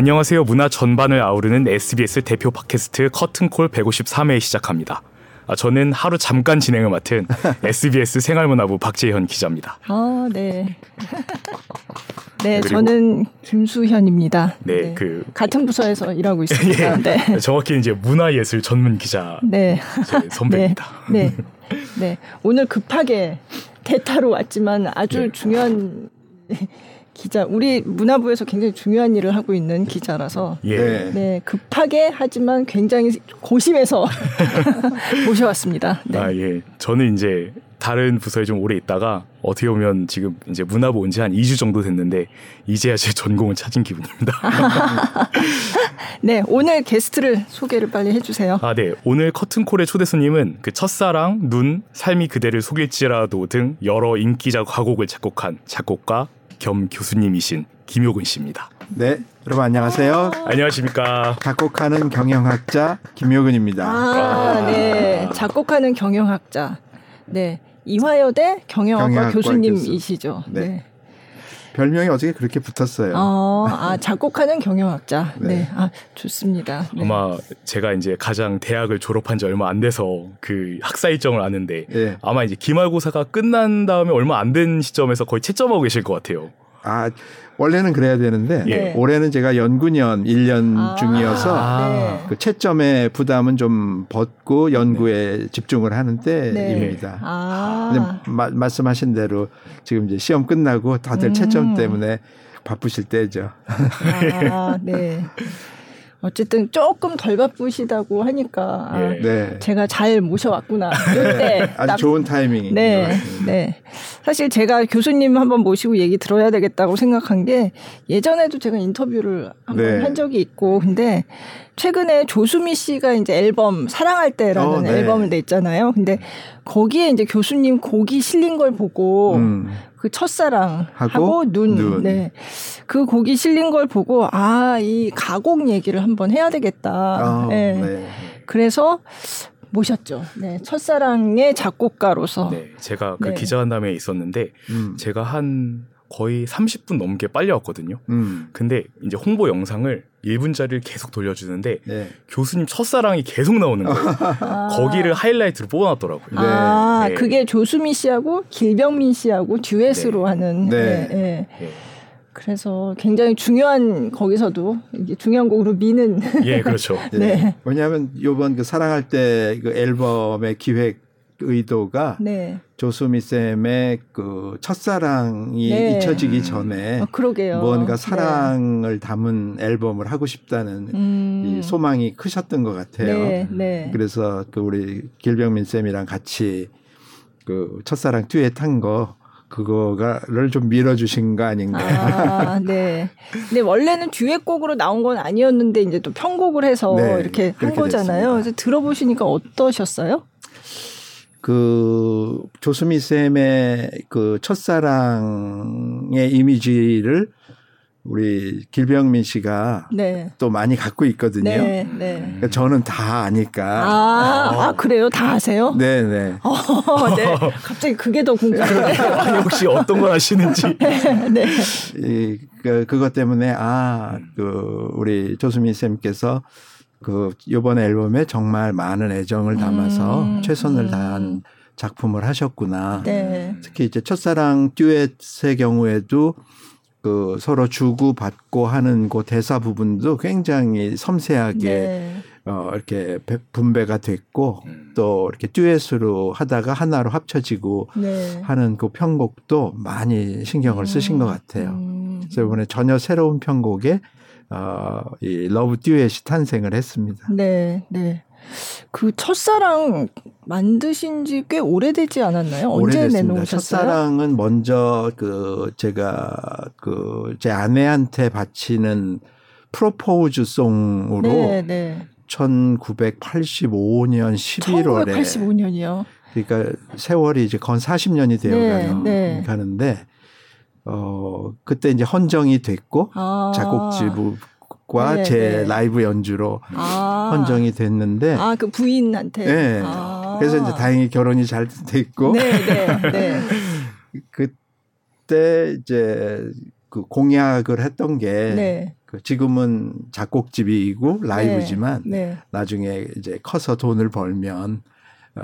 안녕하세요. 문화 전반을 아우르는 SBS 대표 팟캐스트 커튼콜 153회 시작합니다. 아, 저는 하루 잠깐 진행을 맡은 SBS 생활문화부 박재현 기자입니다. 아, 네. 네, 저는 김수현입니다. 네, 네, 그 같은 부서에서 일하고 있습니다. 예, 네. 정확히 이제 문화예술 전문 기자 네. 선배입니다. 네. 네. 네. 오늘 급하게 대타로 왔지만 아주 네. 중요한 기자 우리 문화부에서 굉장히 중요한 일을 하고 있는 기자라서 예. 네, 네 급하게 하지만 굉장히 고심해서 모셔왔습니다. 네. 아 예, 저는 이제 다른 부서에 좀 오래 있다가 어떻게 보면 지금 이제 문화부 온 지 한 2주 정도 됐는데 이제야 제 전공을 찾은 기분입니다. 네, 오늘 게스트를 소개를 빨리 해주세요. 아, 네. 오늘 커튼콜의 초대 손님은 그 첫사랑, 눈, 삶이 그대를 속일지라도 등 여러 인기작 화곡을 작곡한 작곡가 겸 교수님이신 김효근 씨입니다. 네, 여러분 안녕하세요. 안녕하십니까. 작곡하는 경영학자 김효근입니다. 아, 네. 작곡하는 경영학자. 네. 이화여대 경영학과, 경영학과 교수님이시죠. 교수. 네. 네. 별명이 어떻게 그렇게 붙었어요. 어, 아, 작곡하는 경영학자. 네. 네. 아, 좋습니다. 네. 아마 제가 이제 가장 대학을 졸업한 지 얼마 안 돼서 그 학사 일정을 아는데 네. 아마 이제 기말고사가 끝난 다음에 얼마 안 된 시점에서 거의 채점하고 계실 것 같아요. 아, 원래는 그래야 되는데 예. 올해는 제가 연구년 1년 아, 중이어서 아. 그 채점의 부담은 좀 벗고 연구에 네. 집중을 하는 때입니다. 네. 아. 마, 말씀하신 대로 지금 이제 시험 끝나고 다들 음. 채점 때문에 바쁘실 때죠. 아, 네. 어쨌든 조금 덜 바쁘시다고 하니까 아, 네. 제가 잘 모셔왔구나. 이때 네. 아주 좋은 타이밍이. 네, 네. 사실 제가 교수님 한번 모시고 얘기 들어야 되겠다고 생각한 게 예전에도 제가 인터뷰를 한번 네. 한 적이 있고 근데 최근에 조수미 씨가 이제 앨범 사랑할 때라는 어, 네. 앨범을 냈잖아요. 근데 거기에 이제 교수님 곡이 실린 걸 보고 음. 그 첫사랑 하고 눈, 눈. 네. 그 곡이 실린 걸 보고 아, 이 가곡 얘기를 한번 해야 되겠다. 아, 네. 네. 그래서 모셨죠. 네. 첫사랑의 작곡가로서. 네. 제가 그 네. 기자간담회에 있었는데 음. 제가 한 거의 30분 넘게 빨리 왔거든요. 음. 근데 이제 홍보 영상을 1분짜리를 계속 돌려주는데 네. 교수님 첫사랑이 계속 나오는 거예요. 아. 거기를 하이라이트로 뽑아놨더라고요. 아, 네. 그게 조수미 씨하고 길병민 씨하고 듀엣으로 네. 하는. 네. 네. 네. 그래서 굉장히 중요한 거기서도 이게 중요한 곡으로 미는. 예, 그렇죠. 네. 왜냐하면 이번 그 사랑할 때 그 앨범의 기획 의도가 네. 조수미 쌤의 그 첫사랑이 네. 잊혀지기 전에 어, 무언가 네. 사랑을 네. 담은 앨범을 하고 싶다는 음. 이 소망이 크셨던 것 같아요. 네, 네. 그래서 그 우리 길병민 쌤이랑 같이 그 첫사랑 듀엣 한거 그거가를 좀 밀어주신 거 아닌가. 아, 네. 근데 원래는 듀엣곡으로 나온 건 아니었는데 이제 또 편곡을 해서 네, 이렇게 한 거잖아요. 됐습니다. 그래서 들어보시니까 어떠셨어요? 그 조수미 쌤의 그 첫사랑의 이미지를 우리 길병민 씨가 네. 또 많이 갖고 있거든요. 네, 네. 그러니까 저는 다 아니까. 아, 어. 아 그래요? 다 아세요? 네, 네. 어, 네. 갑자기 그게 더 궁금해요. 역시 어떤 걸 하시는지. 네. 이, 그, 그것 때문에 아, 그 우리 조수민 쌤께서 그 이번 앨범에 정말 많은 애정을 담아서 음, 최선을 음. 다한 작품을 하셨구나. 네. 특히 이제 첫사랑 듀엣의 경우에도 그 서로 주고 받고 하는 그 대사 부분도 굉장히 섬세하게 네. 어 이렇게 분배가 됐고 음. 또 이렇게 듀엣으로 하다가 하나로 합쳐지고 네. 하는 그 편곡도 많이 신경을 쓰신 것 같아요. 음. 그래서 이번에 전혀 새로운 편곡에 어, 이 love 듀엣이 탄생을 했습니다. 네, 네. 그 첫사랑 만드신 지 꽤 오래되지 않았나요? 언제 내놓으셨어요? 첫사랑은 먼저 그 제가 그 제 아내한테 바치는 프로포즈 송으로 네, 네. 1985년 11월에 1985년이요. 그러니까 세월이 이제 건 40년이 되어 가는 네, 네. 가는데 어 그때 이제 헌정이 됐고 아. 작곡지부과 네, 제 네. 라이브 연주로 아. 헌정이 됐는데 아 그 부인한테 네. 아. 그래서 이제 다행히 결혼이 잘 됐고 네, 네, 네. 그때 이제 그 공약을 했던 게그 네. 그 지금은 작곡집이고 라이브지만 네. 네. 나중에 이제 커서 돈을 벌면 어,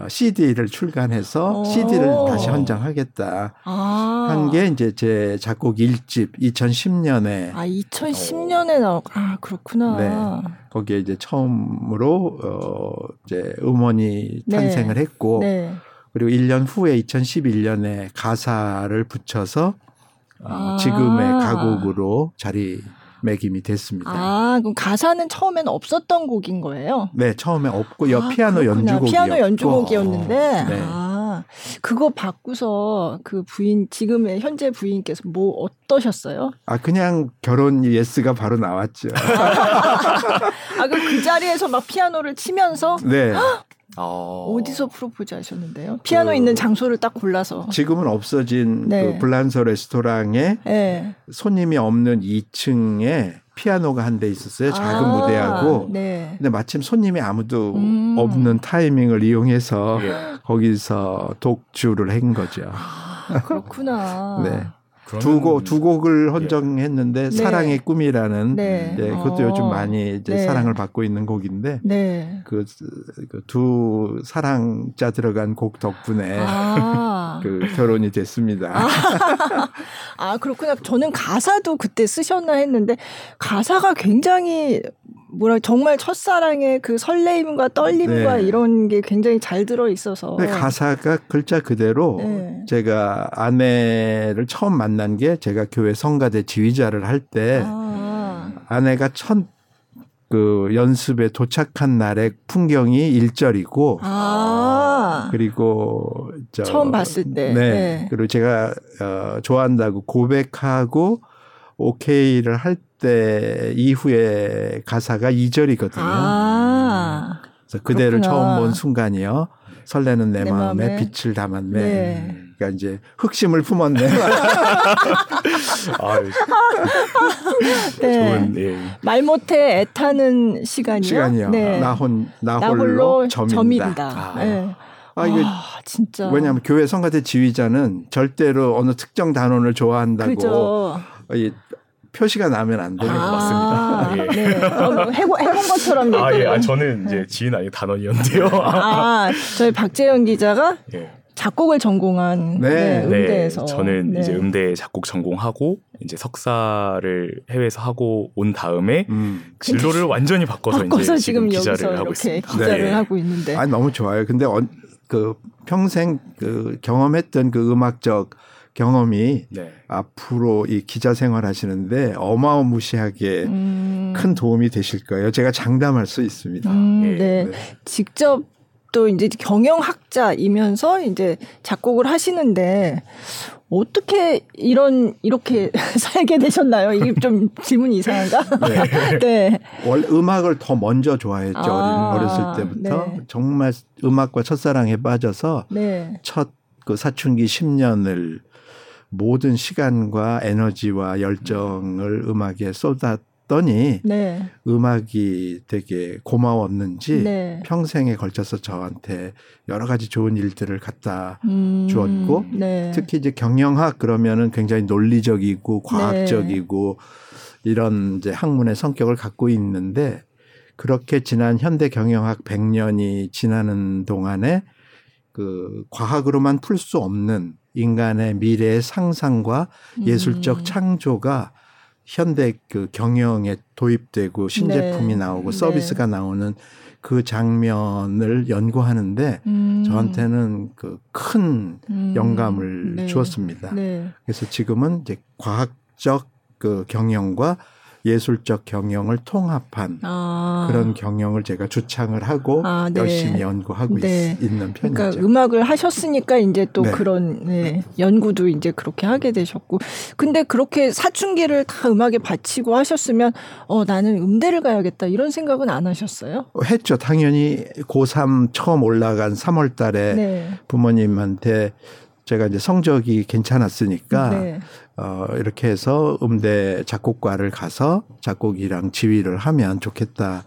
CD를 출간해서 오. CD를 다시 헌정하겠다 아. 한게 이제 제 작곡 1집 2010년에 아 2010년에 나아 그렇구나. 네. 거기에 이제 처음으로 어 이제 음원이 네. 탄생을 했고 네. 그리고 1년 후에 2011년에 가사를 붙여서 어, 아. 지금의 가곡으로 자리 매김이 됐습니다. 아, 그럼 가사는 처음에는 없었던 곡인 거예요? 네, 처음에 없고 여 아, 피아노 연주곡이 피아노 연주곡이었는데 네. 아, 그거 바쳐서 그 부인 지금의 현재 부인께서 뭐 어떠셨어요? 아, 그냥 결혼 yes가 바로 나왔죠. 아, 그럼 그 자리에서 막 피아노를 치면서 네. 어... 어디서 프로포즈 하셨는데요? 피아노 그, 있는 장소를 딱 골라서. 지금은 없어진 네. 그 블란서 레스토랑에 네. 손님이 없는 2층에 피아노가 한 대 있었어요. 작은 아, 무대하고. 네. 근데 마침 손님이 아무도 음. 없는 타이밍을 이용해서 네. 거기서 독주를 한 거죠. 아, 그렇구나. 네. 두 곡, 두 곡을 예. 헌정했는데 네. 사랑의 꿈이라는 네. 네 그것도 어. 요즘 많이 이제 네. 사랑을 받고 있는 곡인데 네. 그두 그 사랑자 들어간 곡 덕분에 아. 그 결혼이 됐습니다. 아. 아 그렇구나. 저는 가사도 그때 쓰셨나 했는데 가사가 굉장히 뭐라 정말 첫사랑의 그 설레임과 떨림과 네. 이런 게 굉장히 잘 들어 있어서 네, 가사가 글자 그대로 네. 제가 아내를 처음 만난 게 제가 교회 성가대 지휘자를 할때 아. 아내가 첫 그 연습에 도착한 날의 풍경이 일절이고 아. 그리고 저 처음 봤을 때 네. 네. 그리고 제가 어 좋아한다고 고백하고 오케이를 할 때 이후에 가사가 2절이거든요. 아, 그래서 그대를 그렇구나. 처음 본 순간이요. 설레는 내, 내 마음에, 마음에 빛을 담았네. 네. 그러니까 이제 흑심을 품었네. 네. 좋은, 네. 말 못해 애타는 시간이요. 시간이요. 네. 나혼 나홀로 점인다. 점인다. 아. 네. 아, 이게 아, 진짜. 왜냐하면 교회 성가대 지휘자는 절대로 어느 특정 단원을 좋아한다고 그죠. 표시가 나면 안 되는 아, 것 같습니다. 예. 네. 어, 뭐 해본, 해본 것처럼 아, 예. 아, 저는 이제 네. 지인 아니 단원이었는데요. 아, 저희 박재영 기자가 예. 작곡을 전공한 네. 네, 음대에서 네, 저는 네. 이제 음대 작곡 전공하고 이제 석사를 해외에서 하고 온 다음에 음. 진로를 완전히 바꿔서, 바꿔서 이제 지금 기자를 하고 있습니다. 기자를 네. 하고 있는데. 아 너무 좋아요. 근데 어, 그 평생 그 경험했던 그 음악적 경험이 네. 앞으로 이 기자 생활 하시는데 어마어무시하게 음. 큰 도움이 되실 거예요. 제가 장담할 수 있습니다. 음, 네. 네. 네. 직접 또 이제 경영학자이면서 이제 작곡을 하시는데 어떻게 이런 이렇게 살게 되셨나요? 이게 좀 질문이 이상한가? 네. 네. 원래 음악을 더 먼저 좋아했죠. 아, 어렸을 때부터 네. 정말 음악과 첫사랑에 빠져서 네. 첫그 사춘기 10년을 모든 시간과 에너지와 열정을 음악에 쏟았더니 네. 음악이 되게 고마웠는지 네. 평생에 걸쳐서 저한테 여러 가지 좋은 일들을 갖다 음, 주었고 네. 특히 이제 경영학 그러면은 굉장히 논리적이고 과학적이고 네. 이런 이제 학문의 성격을 갖고 있는데 그렇게 지난 현대 경영학 100년이 지나는 동안에 그 과학으로만 풀 수 없는 인간의 미래의 상상과 예술적 음. 창조가 현대 그 경영에 도입되고 신제품이 네. 나오고 네. 서비스가 네. 나오는 그 장면을 연구하는데 음. 저한테는 그큰 음. 영감을 네. 주었습니다. 네. 그래서 지금은 이제 과학적 그 경영과 예술적 경영을 통합한 아. 그런 경영을 제가 주창을 하고 아, 네. 열심히 연구하고 네. 있, 는 편이죠. 그러니까 음악을 하셨으니까 이제 또 네. 그런 네, 연구도 이제 그렇게 하게 되셨고, 근데 그렇게 사춘기를 다 음악에 바치고 하셨으면 어 나는 음대를 가야겠다 이런 생각은 안 하셨어요? 했죠. 당연히 고3 처음 올라간 3월달에 네. 부모님한테 제가 이제 성적이 괜찮았으니까 네. 어 이렇게 해서 음대 작곡과를 가서 작곡이랑 지휘를 하면 좋겠다.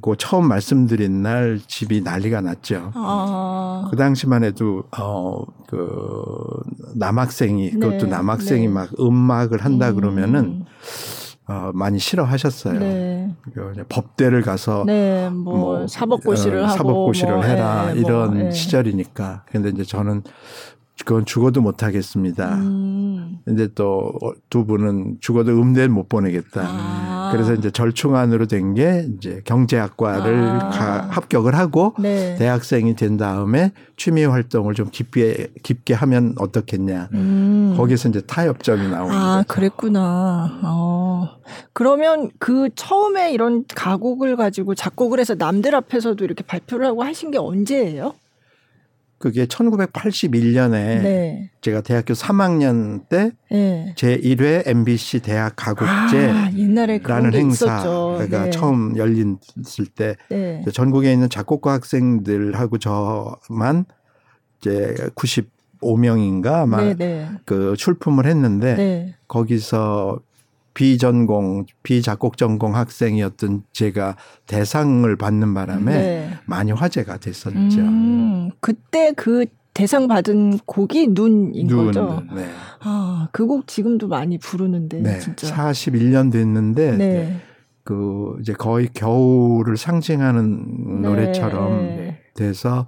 고 처음 말씀드린 날 집이 난리가 났죠. 아. 그 당시만 해도 어 그 남학생이 네. 그것도 남학생이 네. 막 음악을 한다 음. 그러면은 어, 많이 싫어하셨어요. 네. 그 법대를 가서 네, 뭐, 뭐 사법고시를 어, 하고 사법고시를 뭐, 해라 예, 이런 뭐, 예. 시절이니까. 근데 이제 저는 그건 죽어도 못 하겠습니다. 음. 이제 또 두 분은 죽어도 음대 못 보내겠다. 아. 그래서 이제 절충안으로 된 게 이제 경제학과를 아. 가, 합격을 하고 네. 대학생이 된 다음에 취미 활동을 좀 깊게 깊게 하면 어떻겠냐. 음. 거기서 이제 타협점이 나오는 아, 거죠. 그랬구나. 어. 그러면 그 처음에 이런 가곡을 가지고 작곡을 해서 남들 앞에서도 이렇게 발표를 하고 하신 게 언제예요? 그게 1981년에 네. 제가 대학교 3학년 때 네. 제1회 MBC 대학 가곡제라는 아, 행사가 네. 처음 열렸을 때 네. 전국에 있는 작곡가 학생들하고 저만 이제 95명인가 아마. 그 출품을 했는데 거기서 비전공, 비작곡 전공 학생이었던 제가 대상을 받는 바람에 네. 많이 화제가 됐었죠. 음, 그때 그 대상 받은 곡이 눈인 눈, 거죠. 네. 아, 그 곡 지금도 많이 부르는데 네. 진짜. 41년 됐는데 네. 그 이제 거의 겨울을 상징하는 네. 노래처럼 돼서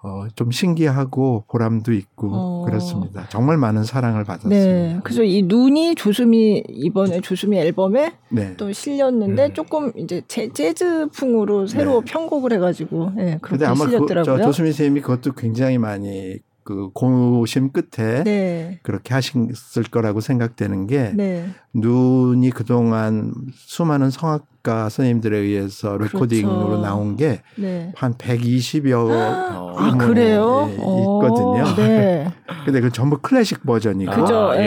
어, 좀 신기하고 보람도 있고 어. 그렇습니다. 정말 많은 사랑을 받았습니다. 네. 그래서 이 눈이 조수미 이번에 조수미 앨범에 네. 또 실렸는데 네. 조금 이제 재, 재즈풍으로 새로 네. 편곡을 해가지고 네, 그렇게 아마 그 실렸더라고요. 그, 조수미 쌤이 그것도 굉장히 많이 그 고심 끝에 네. 그렇게 하셨을 거라고 생각되는 게 네. 눈이 그동안 수많은 성악가 선생님들에 의해서 그렇죠. 레코딩으로 나온 게한 네. 120여 아, 그래요? 있거든요. 네. 근데 그 전부 클래식 버전이고 그죠. 예, 예.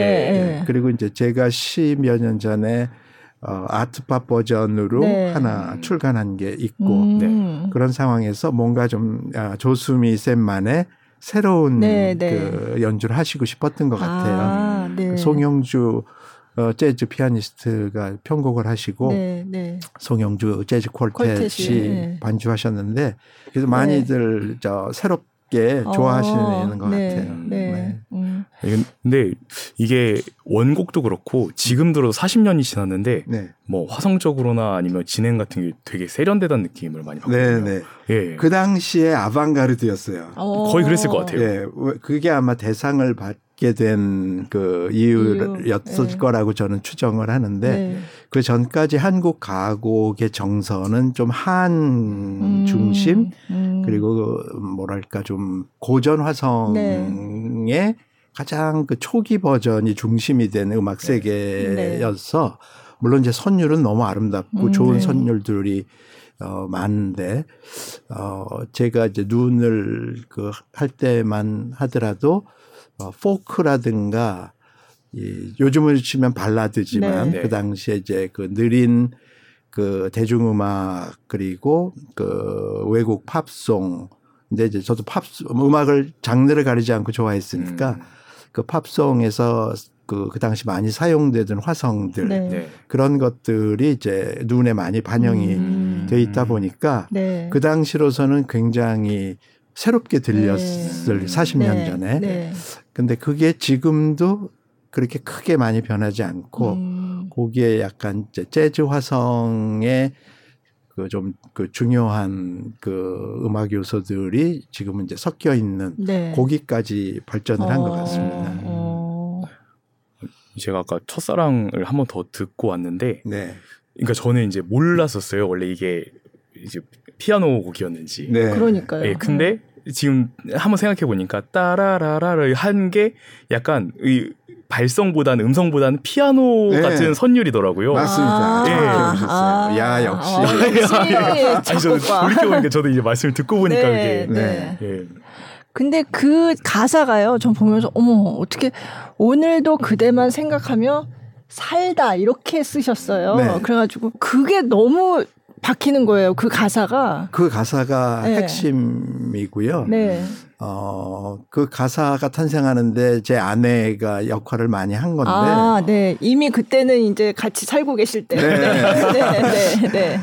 예. 그리고 이제 제가 십여 년 전에 어, 아트팝 버전으로 네. 하나 출간한 게 있고 음. 네. 그런 상황에서 뭔가 좀 아, 조수미 쌤만의 새로운 네, 네. 그 연주를 하시고 싶었던 것 같아요. 아, 네. 그 송영주 어, 재즈 피아니스트가 편곡을 하시고 네, 네. 송영주 재즈 콜텟이 네. 반주하셨는데 그래서 많이들 저 새롭 게 좋아하시는 어, 것 네, 같아요. 네. 네. 음. 근데 이게 원곡도 그렇고 지금 들어도 40년이 지났는데 네. 뭐 화성적으로나 아니면 진행 같은 게 되게 세련되다는 느낌을 많이 받거든요. 네, 네. 예. 그 당시에 아방가르드였어요. 어. 거의 그랬을 것 같아요. 예. 그게 아마 대상을 받 갖게 된 그 이유였을 네. 거라고 저는 추정을 하는데 네. 그 전까지 한국 가곡의 정서는 좀한 중심 음, 음. 그리고 뭐랄까 좀 고전 화성의 네. 가장 그 초기 버전이 중심이 된 음악 네. 세계여서 네. 물론 이제 선율은 너무 아름답고 음, 좋은 네. 선율들이 어, 많은데, 어, 제가 이제 눈을 그 할 때만 하더라도 어, 포크라든가 이 요즘을 치면 발라드지만 네. 그 당시에 이제 그 느린 그 대중음악 그리고 그 외국 팝송 근데 이제 저도 팝 음악을 장르를 가리지 않고 좋아했으니까 음. 그 팝송에서 그, 그 당시 많이 사용되던 화성들 네. 네. 그런 것들이 이제 눈에 많이 반영이 음. 돼 있다 보니까 네. 그 당시로서는 굉장히 새롭게 들렸을 네. 40년 전에. 네. 근데 그게 지금도 그렇게 크게 많이 변하지 않고 음. 거기에 약간 재즈 화성의 그 좀그 그 중요한 그 음악 요소들이 지금은 이제 섞여 있는 네. 거기까지 발전을 어. 한것 같습니다. 어. 제가 아까 첫사랑을 한 번 더 듣고 왔는데, 네. 그러니까 저는 이제 몰랐었어요. 원래 이게 이제 피아노 곡이었는지. 네. 그러니까요. 예, 근데 지금 한번 생각해 보니까 따라라라를 한 게 약간 이 발성보다는 음성보다는 피아노 네. 같은 선율이더라고요. 맞습니다. 아, 네. 아, 야 역시. 아, 역시. 아니 저는 돌이켜 보니까 저도 이제 말씀을 듣고 보니까 네, 그게. 네. 네. 근데 그 가사가요. 전 보면서 어머 어떻게 오늘도 그대만 생각하며 살다 이렇게 쓰셨어요. 네. 그래가지고 그게 너무 박히는 거예요. 그 가사가. 그 가사가 네. 핵심이고요. 네. 어, 그 가사가 탄생하는데 제 아내가 역할을 많이 한 건데. 아, 네. 이미 그때는 이제 같이 살고 계실 때. 네. 네. 네. 네. 네.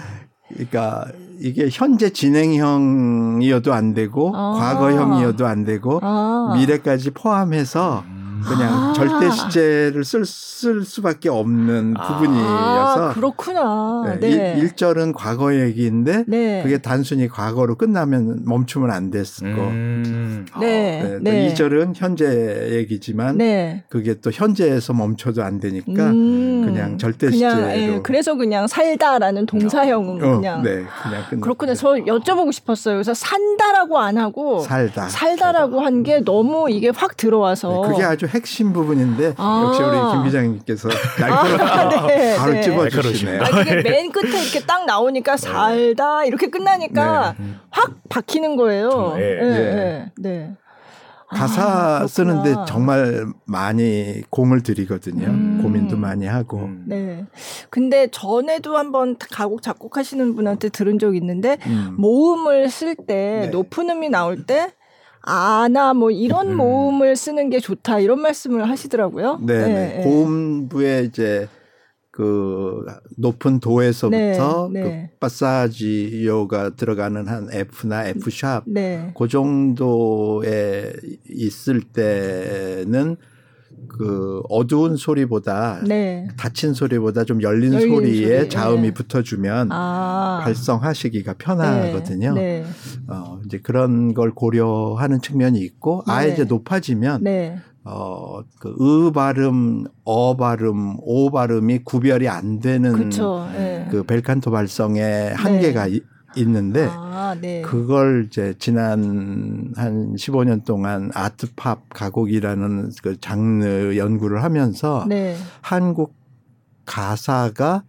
그러니까 이게 현재 진행형이어도 안 되고 아. 과거형이어도 안 되고 아. 미래까지 포함해서 그냥 아. 절대 시제를 쓸, 쓸 수밖에 없는 아. 부분이어서 그렇구나. 네. 1, 절은 과거 얘기인데 네. 그게 단순히 과거로 끝나면 멈추면 안 됐고 음. 네. 네. 2절은 현재 얘기지만 네. 그게 또 현재에서 멈춰도 안 되니까 음. 그냥 절대 시제로 예, 그래서 그냥 살다라는 동사형은 어, 그냥 네, 그냥 그렇구나. 저 여쭤보고 싶었어요. 그래서 산다라고 안 하고 살다 살다라고 한 게 너무 이게 확 들어와서 네, 그게 아주 핵심 부분인데 아. 역시 우리 김 기자님께서 날카롭게 아, 네, 바로 네. 집어주시네요. 아, 그게 맨 끝에 이렇게 딱 나오니까 네. 살다 이렇게 끝나니까 네. 확 박히는 거예요. 네. 네. 네. 가사 아, 쓰는데 정말 많이 공을 들이거든요. 음. 고민도 많이 하고. 음. 네. 근데 전에도 한번 가곡 작곡하시는 분한테 들은 적 있는데 음. 모음을 쓸때 네. 높은 음이 나올 때 아나 뭐 이런 음. 모음을 쓰는 게 좋다 이런 말씀을 하시더라고요. 네. 네. 네. 고음부에 이제 그 높은 도에서부터 네, 네. 그 파사지요가 들어가는 한 F나 F 샵 네. 그 정도에 있을 때는 그 어두운 소리보다 네. 닫힌 소리보다 좀 열린, 열린 소리에 소리. 자음이 네. 붙어주면 아. 발성하시기가 편하거든요. 네. 네. 어, 이제 그런 걸 고려하는 측면이 있고 아예 이제 높아지면 어, 그, 의 발음, 어 발음, 오 발음이 구별이 안 되는 그쵸, 네. 그 벨칸토 발성의 한계가 네. 있는데 아, 네. 그걸 이제 지난 한 15년 동안 아트팝 가곡이라는 그 장르 연구를 하면서 네. 한국 가사가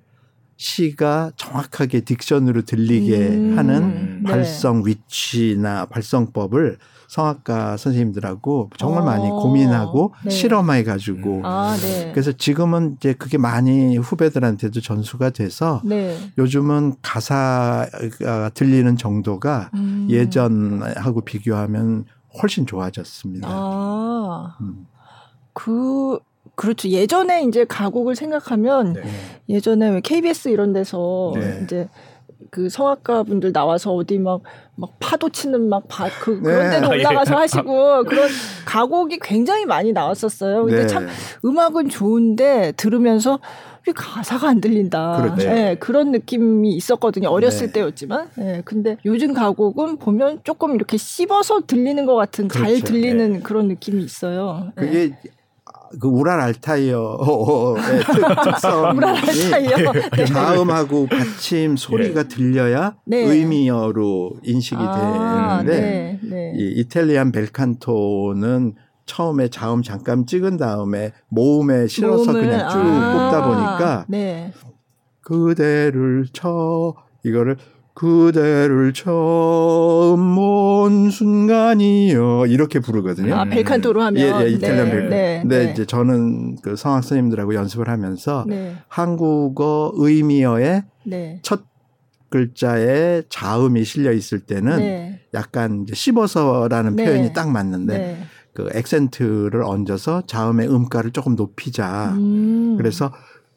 시가 정확하게 딕션으로 들리게 음, 하는 네. 발성 위치나 발성법을 성악가 선생님들하고 정말 어, 많이 고민하고 네. 실험해 가지고 아, 네. 그래서 지금은 이제 그게 많이 후배들한테도 전수가 돼서 네. 요즘은 가사가 들리는 정도가 음. 예전하고 비교하면 훨씬 좋아졌습니다. 아. 음. 그 그렇죠. 예전에 이제 가곡을 생각하면 네. 예전에 KBS 이런 데서 네. 이제 그 성악가 분들 나와서 어디 막, 막 파도 치는 막 바, 그, 네. 그런 데도 아, 예. 올라가서 하시고 그런 가곡이 굉장히 많이 나왔었어요. 근데 네. 참 음악은 좋은데 들으면서 왜 가사가 안 들린다. 그렇죠. 네, 그런 느낌이 있었거든요. 어렸을 네. 때였지만. 네, 근데 요즘 가곡은 보면 조금 이렇게 씹어서 들리는 것 같은 그렇죠. 잘 들리는 네. 그런 느낌이 있어요. 그게 그 우랄 알타이어의 특성 우랄 알타이어 네. 자음하고 받침 소리가 네. 들려야 네. 의미어로 인식이 아, 되는데 네. 네. 이 이탈리안 벨칸토는 처음에 자음 잠깐 찍은 다음에 모음에 실어서 모음을, 그냥 쭉 아, 뽑다 보니까 네. 그대를 쳐 이거를 그대를 처음 본 순간이요 이렇게 부르거든요. 아 벨칸토로 하면 예, 예 이탈리안 네, 벨칸. 네, 근데 네. 이제 저는 그 성악 선생님들하고 연습을 하면서 네. 한국어 의미어의 네. 첫 글자에 자음이 실려 있을 때는 네. 약간 이제 씹어서라는 네. 표현이 딱 맞는데 그 액센트를 얹어서 자음의 음가를 조금 높이자. 음. 그래서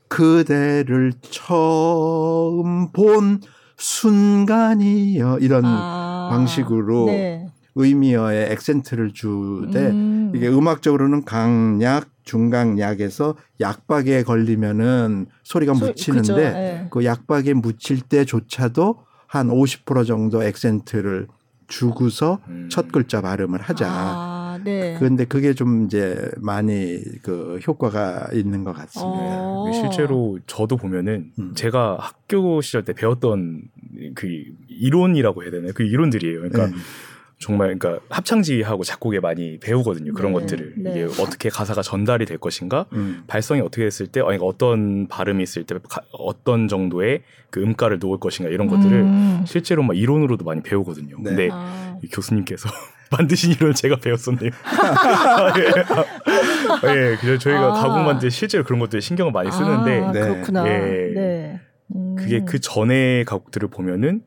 그대를 처음 본 순간이요 이런 아, 방식으로 네. 의미어에 액센트를 주되 음. 이게 음악적으로는 강약 중강약에서 약박에 걸리면은 소리가 소, 묻히는데 네. 그 약박에 묻힐 때조차도 한 50% 정도 액센트를 주고서 음. 첫 글자 발음을 하자. 아, 네. 그런데 그게 좀 이제 많이 그 효과가 있는 것 같습니다. 어. 실제로 저도 보면은 음. 제가 학교 시절 때 배웠던 그 이론이라고 해야 되나요? 그 이론들이에요. 그러니까 네. 정말 그러니까 합창지하고 작곡에 많이 배우거든요. 그런 네, 것들을 네. 이게 어떻게 가사가 전달이 될 것인가, 음. 발성이 어떻게 됐을 때, 아니 어떤 발음이 있을 때 가, 어떤 정도의 그 음가를 놓을 것인가 이런 것들을 음. 실제로 막 이론으로도 많이 배우거든요. 네. 근데 아. 교수님께서 만드신 이론을 제가 배웠었네요. 예, 그래서 저희가 아. 가곡 만들 실제로 그런 것들 신경을 많이 쓰는데, 아, 그렇구나. 예, 네. 음. 그게 그 전에 가곡들을 보면은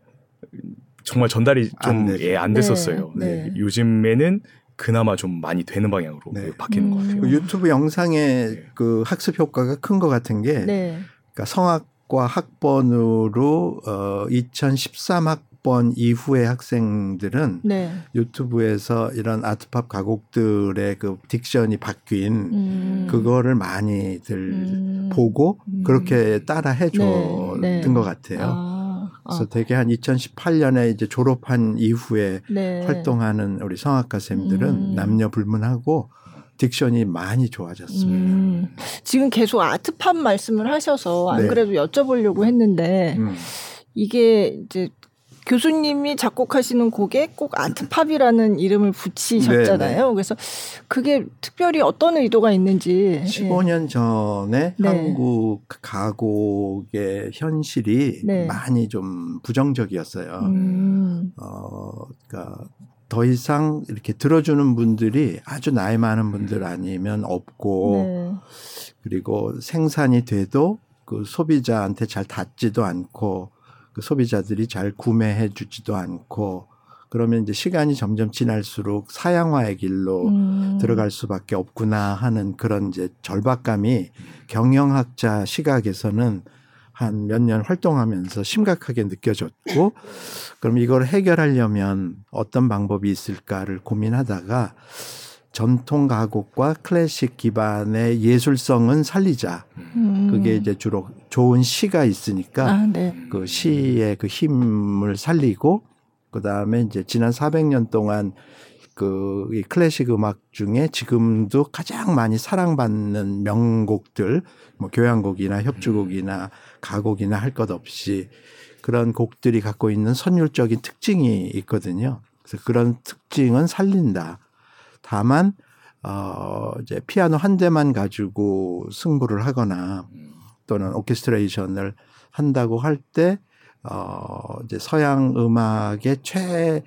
정말 전달이 좀 안, 예, 안 됐었어요. 네, 네. 네. 요즘에는 그나마 좀 많이 되는 방향으로 네. 바뀌는 음. 것 같아요. 그 유튜브 영상의 네. 그 학습 효과가 큰 것 같은 게 네. 그러니까 성악 과 학번으로 어 2013학 학번 이후의 학생들은 네. 유튜브에서 이런 아트팝 가곡들의 그 딕션이 바뀐 음. 그거를 많이들 음. 보고 음. 그렇게 따라 해줬던 네. 네. 것 같아요. 아. 그래서 아. 되게 한 2018년에 이제 졸업한 이후에 네. 활동하는 우리 성악가 쌤들은 음. 남녀 불문하고 딕션이 많이 좋아졌습니다. 음, 지금 계속 아트팝 말씀을 하셔서 안 네. 그래도 여쭤보려고 했는데 음. 이게 이제 교수님이 작곡하시는 곡에 꼭 아트팝이라는 이름을 붙이셨잖아요. 네네. 그래서 그게 특별히 어떤 의도가 있는지. 15년 예. 전에 네. 한국 가곡의 현실이 네. 많이 좀 부정적이었어요. 음. 어, 그러니까 더 이상 이렇게 들어주는 분들이 아주 나이 많은 분들 아니면 없고 네. 그리고 생산이 돼도 그 소비자한테 잘 닿지도 않고 그 소비자들이 잘 구매해 주지도 않고 그러면 이제 시간이 점점 지날수록 사양화의 길로 음. 들어갈 수밖에 없구나 하는 그런 이제 절박감이 경영학자 시각에서는 한 몇 년 활동하면서 심각하게 느껴졌고 그럼 이걸 해결하려면 어떤 방법이 있을까를 고민하다가 전통 가곡과 클래식 기반의 예술성은 살리자. 음. 그게 이제 주로 좋은 시가 있으니까 아, 네. 그 시의 그 힘을 살리고 그 다음에 이제 지난 400년 동안 그 이 클래식 음악 중에 지금도 가장 많이 사랑받는 명곡들 뭐 교향곡이나 협주곡이나 가곡이나 할 것 없이 그런 곡들이 갖고 있는 선율적인 특징이 있거든요. 그래서 그런 특징은 살린다. 다만 어 이제 피아노 한 대만 가지고 승부를 하거나 또는 오케스트레이션을 한다고 할 때 어 이제 서양 음악의 최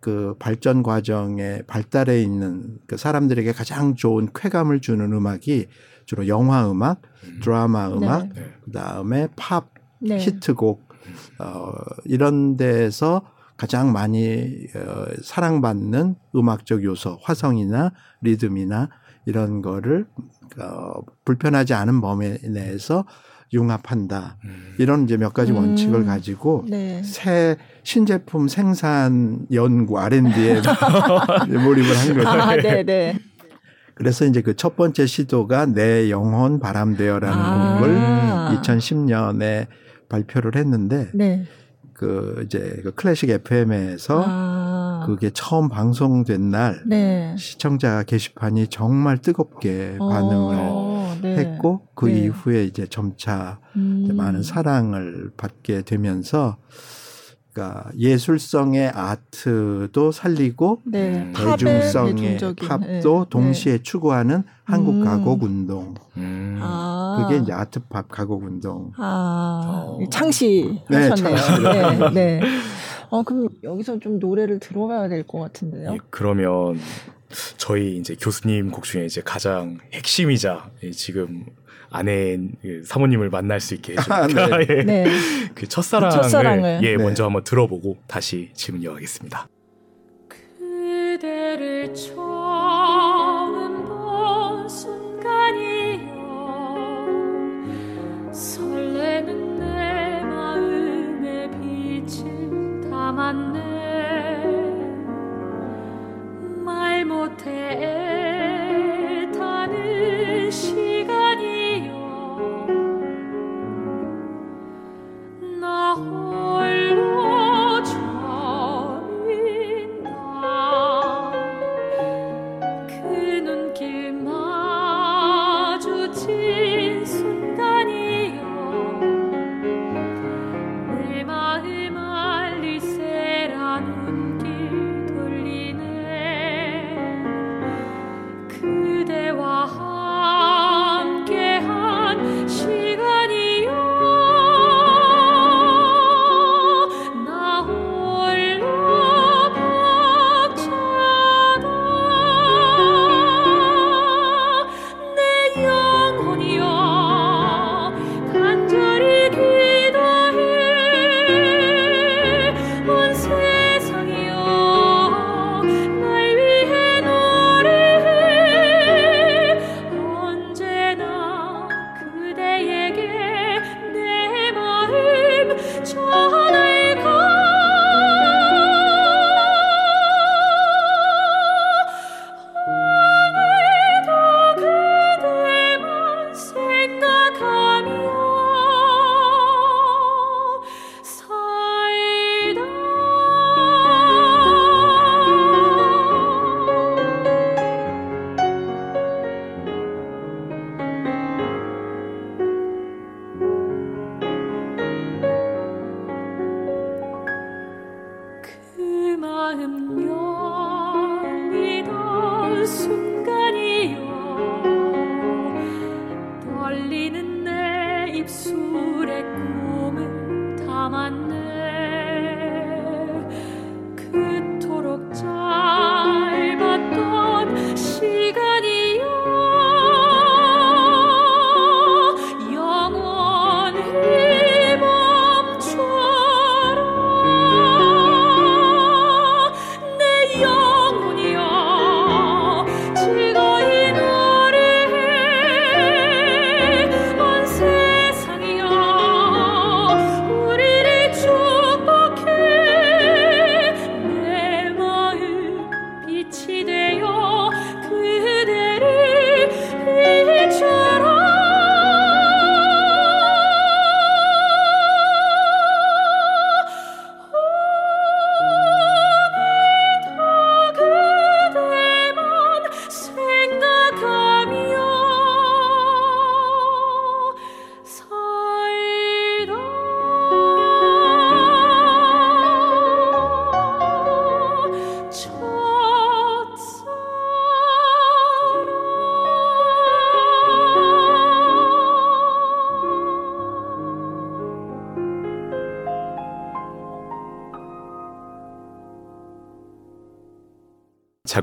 그 발전 과정에 발달해 있는 그 사람들에게 가장 좋은 쾌감을 주는 음악이 주로 영화 음악, 음. 드라마 네. 음악, 네. 그다음에 팝, 네. 히트곡 어 이런 데서 가장 많이 어, 사랑받는 음악적 요소, 화성이나 리듬이나 이런 거를 어, 불편하지 않은 범위 내에서 융합한다. 음. 이런 이제 몇 가지 원칙을 음. 가지고 네. 새 신제품 생산 연구 R&D에 몰입을 한 거죠. 아, 네, 네. 그래서 이제 그 첫 번째 시도가 내 영혼 바람되어라는 아. 곡을 2010년에 발표를 했는데 네. 그 이제 그 클래식 FM에서 아. 그게 처음 방송된 날 네. 시청자 게시판이 정말 뜨겁게 어. 반응을 네. 했고 그 네. 이후에 이제 점차 음. 이제 많은 사랑을 받게 되면서 그러니까 예술성의 아트도 살리고 네. 대중성의 팝도 네. 동시에 네. 추구하는 한국 음. 가곡 운동. 음. 아. 그게 이제 아트팝 가곡 운동. 아. 어. 창시하셨네요. 네, 네. 어, 그럼 여기서 좀 노래를 들어봐야 될 것 같은데요. 예, 그러면 저희 이제 교수님 곡 중에 이제 가장 핵심이자 지금 아내 그 사모님을 만날 수 있게 해준 아, 네. 예. 네. 그 첫사랑을, 첫사랑을. 예 네. 먼저 한번 들어보고 다시 질문 이어가겠습니다. 그대를 처음 본 순간이여 설레는 내 마음에 빛을 담았네 못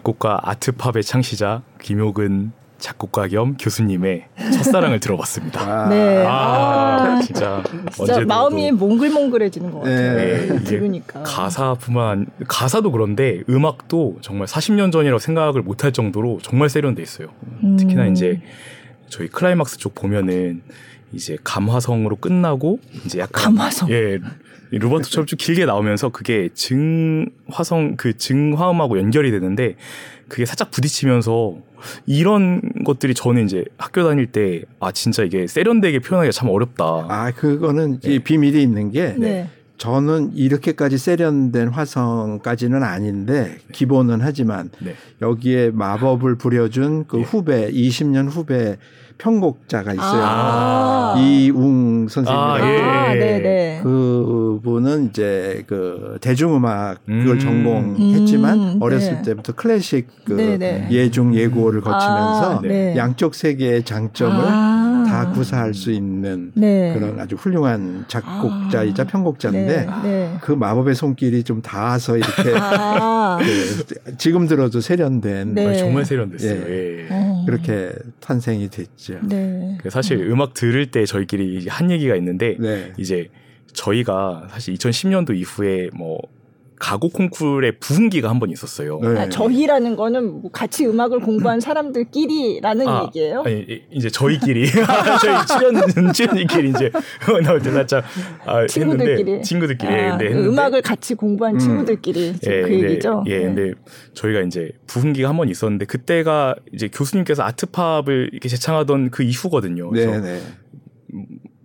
작곡가 아트팝의 창시자 김효근 작곡가 겸 교수님의 첫사랑을 들어봤습니다. 아, 네. 아, 아 진짜, 진짜 마음이 몽글몽글해지는 것 같아요. 네. 네. 들으니까. 가사뿐만 가사도 그런데 음악도 정말 40년 전이라고 생각을 못할 정도로 정말 세련돼 있어요. 음. 특히나 이제 저희 클라이막스 쪽 보면은 이제 감화성으로 끝나고 이제 약간 감화성. 예 로버트처럼 쭉 길게 나오면서 그게 증 화성 그 증화음하고 연결이 되는데 그게 살짝 부딪히면서 이런 것들이 저는 이제 학교 다닐 때 아 진짜 이게 세련되게 표현하기가 참 어렵다. 아 그거는 네. 비밀이 있는 게 네. 저는 이렇게까지 세련된 화성까지는 아닌데 기본은 하지만 네. 여기에 마법을 부려준 그 네. 후배 20년 후배 편곡자가 있어요. 아~ 이웅 선생님. 아, 예. 아, 네네. 그분은 이제 그 대중음악 그걸 음. 전공했지만 음, 어렸을 네. 때부터 클래식 그 네네. 예중 예고를 거치면서 아, 네. 양쪽 세계의 장점을 아~ 다 구사할 수 있는 네. 그런 아주 훌륭한 작곡자이자 아. 편곡자인데 네. 네. 그 마법의 손길이 좀 닿아서 이렇게 아. 그 지금 들어도 세련된 네. 정말 세련됐어요. 예. 그렇게 탄생이 됐죠. 네. 그 사실 음. 악 들을 때 저희끼리 한 얘기가 있는데 네. 이제 저희가 사실 2010년도 이후에 뭐 가곡 콩쿨의 부흥기가 한 번 있었어요. 네. 아, 저희라는 거는 뭐 같이 음악을 공부한 사람들끼리라는 아, 얘기예요? 아니 이제 저희끼리 저희 출연 출연이끼리 이제 나올 때 살짝 아, 친구들끼리 친구들끼리 아, 근데 그 음악을 같이 공부한 음. 친구들끼리 예, 그 얘기죠. 예, 네. 근데 저희가 이제 부흥기가 한 번 있었는데 그때가 이제 교수님께서 아트팝을 이렇게 재창하던 그 이후거든요. 그래서 네, 네.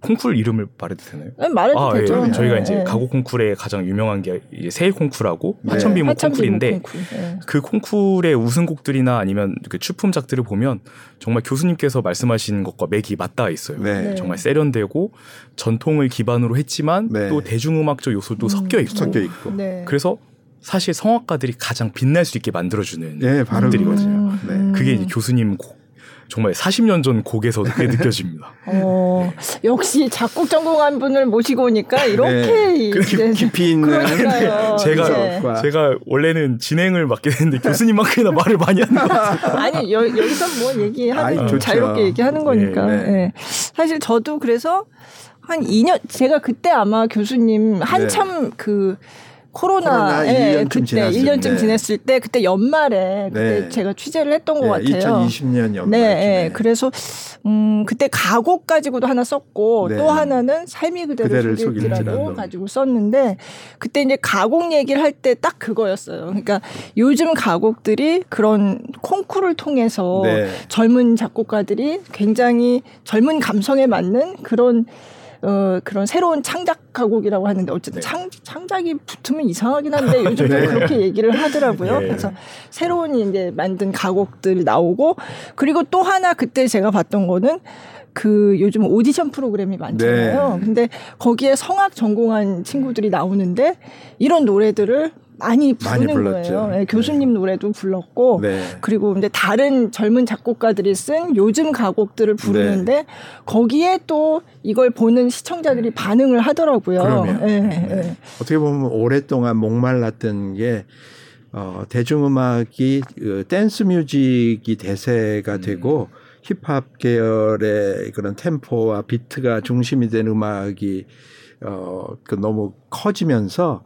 콩쿨 이름을 말해도 되나요? 네, 말해도 아, 되죠. 예. 저희가 이제 네. 가곡 콩쿨에 가장 유명한 게 이제 세일 콩쿨하고 네. 하천비모 콩쿨인데 콩쿨. 네. 그 콩쿨의 우승곡들이나 아니면 그 출품작들을 보면 정말 교수님께서 말씀하신 것과 맥이 맞닿아 있어요. 네. 네. 정말 세련되고 전통을 기반으로 했지만 네. 또 대중음악적 요소도 음. 섞여 있고, 섞여 있고. 그래서 사실 성악가들이 가장 빛날 수 있게 만들어주는 네, 곡들이거든요. 음. 그게 이제 교수님 곡 정말 40년 전 곡에서 그게 느껴집니다. 어, 역시 작곡 전공한 분을 모시고 오니까 이렇게 네. 이제 깊이 있는 제가 네. 제가 원래는 진행을 맡게 됐는데 교수님만큼이나 말을 많이 하는 것 같아요. 아니 여, 여기서 뭐 얘기하는 아이, 자유롭게 얘기하는 거니까. 네, 네. 사실 저도 그래서 한 2년 제가 그때 아마 교수님 한참 네. 그 코로나, 코로나 예, 1년쯤 그때 지났을 1년쯤 때. 지냈을 때 그때 연말에 그때 네. 제가 취재를 했던 것 네, 같아요. 2020년 연말. 네, 예, 그래서 음 그때 가곡 가지고도 하나 썼고 네. 또 하나는 삶이 그대로 속일지라도 가지고 썼는데 그때 이제 가곡 얘기를 할 때 딱 그거였어요. 그러니까 요즘 가곡들이 그런 콩쿠르를 통해서 네. 젊은 작곡가들이 굉장히 젊은 감성에 맞는 그런 어, 그런 새로운 창작 가곡이라고 하는데 어쨌든 네. 창, 창작이 붙으면 이상하긴 한데 요즘 네. 그렇게 얘기를 하더라고요. 네. 그래서 새로운 이제 만든 가곡들 나오고 그리고 또 하나 그때 제가 봤던 거는 그 요즘 오디션 프로그램이 많잖아요. 네. 근데 거기에 성악 전공한 친구들이 나오는데 이런 노래들을 많이 부르는 많이 거예요. 네, 교수님 노래도 불렀고 네. 그리고 이제 다른 젊은 작곡가들이 쓴 요즘 가곡들을 부르는데 네. 거기에 또 이걸 보는 시청자들이 반응을 하더라고요. 네, 네. 어떻게 보면 오랫동안 목말랐던 게 어, 대중음악이 그 댄스 뮤직이 대세가 음. 되고 힙합 계열의 그런 템포와 비트가 중심이 된 음악이 어, 그 너무 커지면서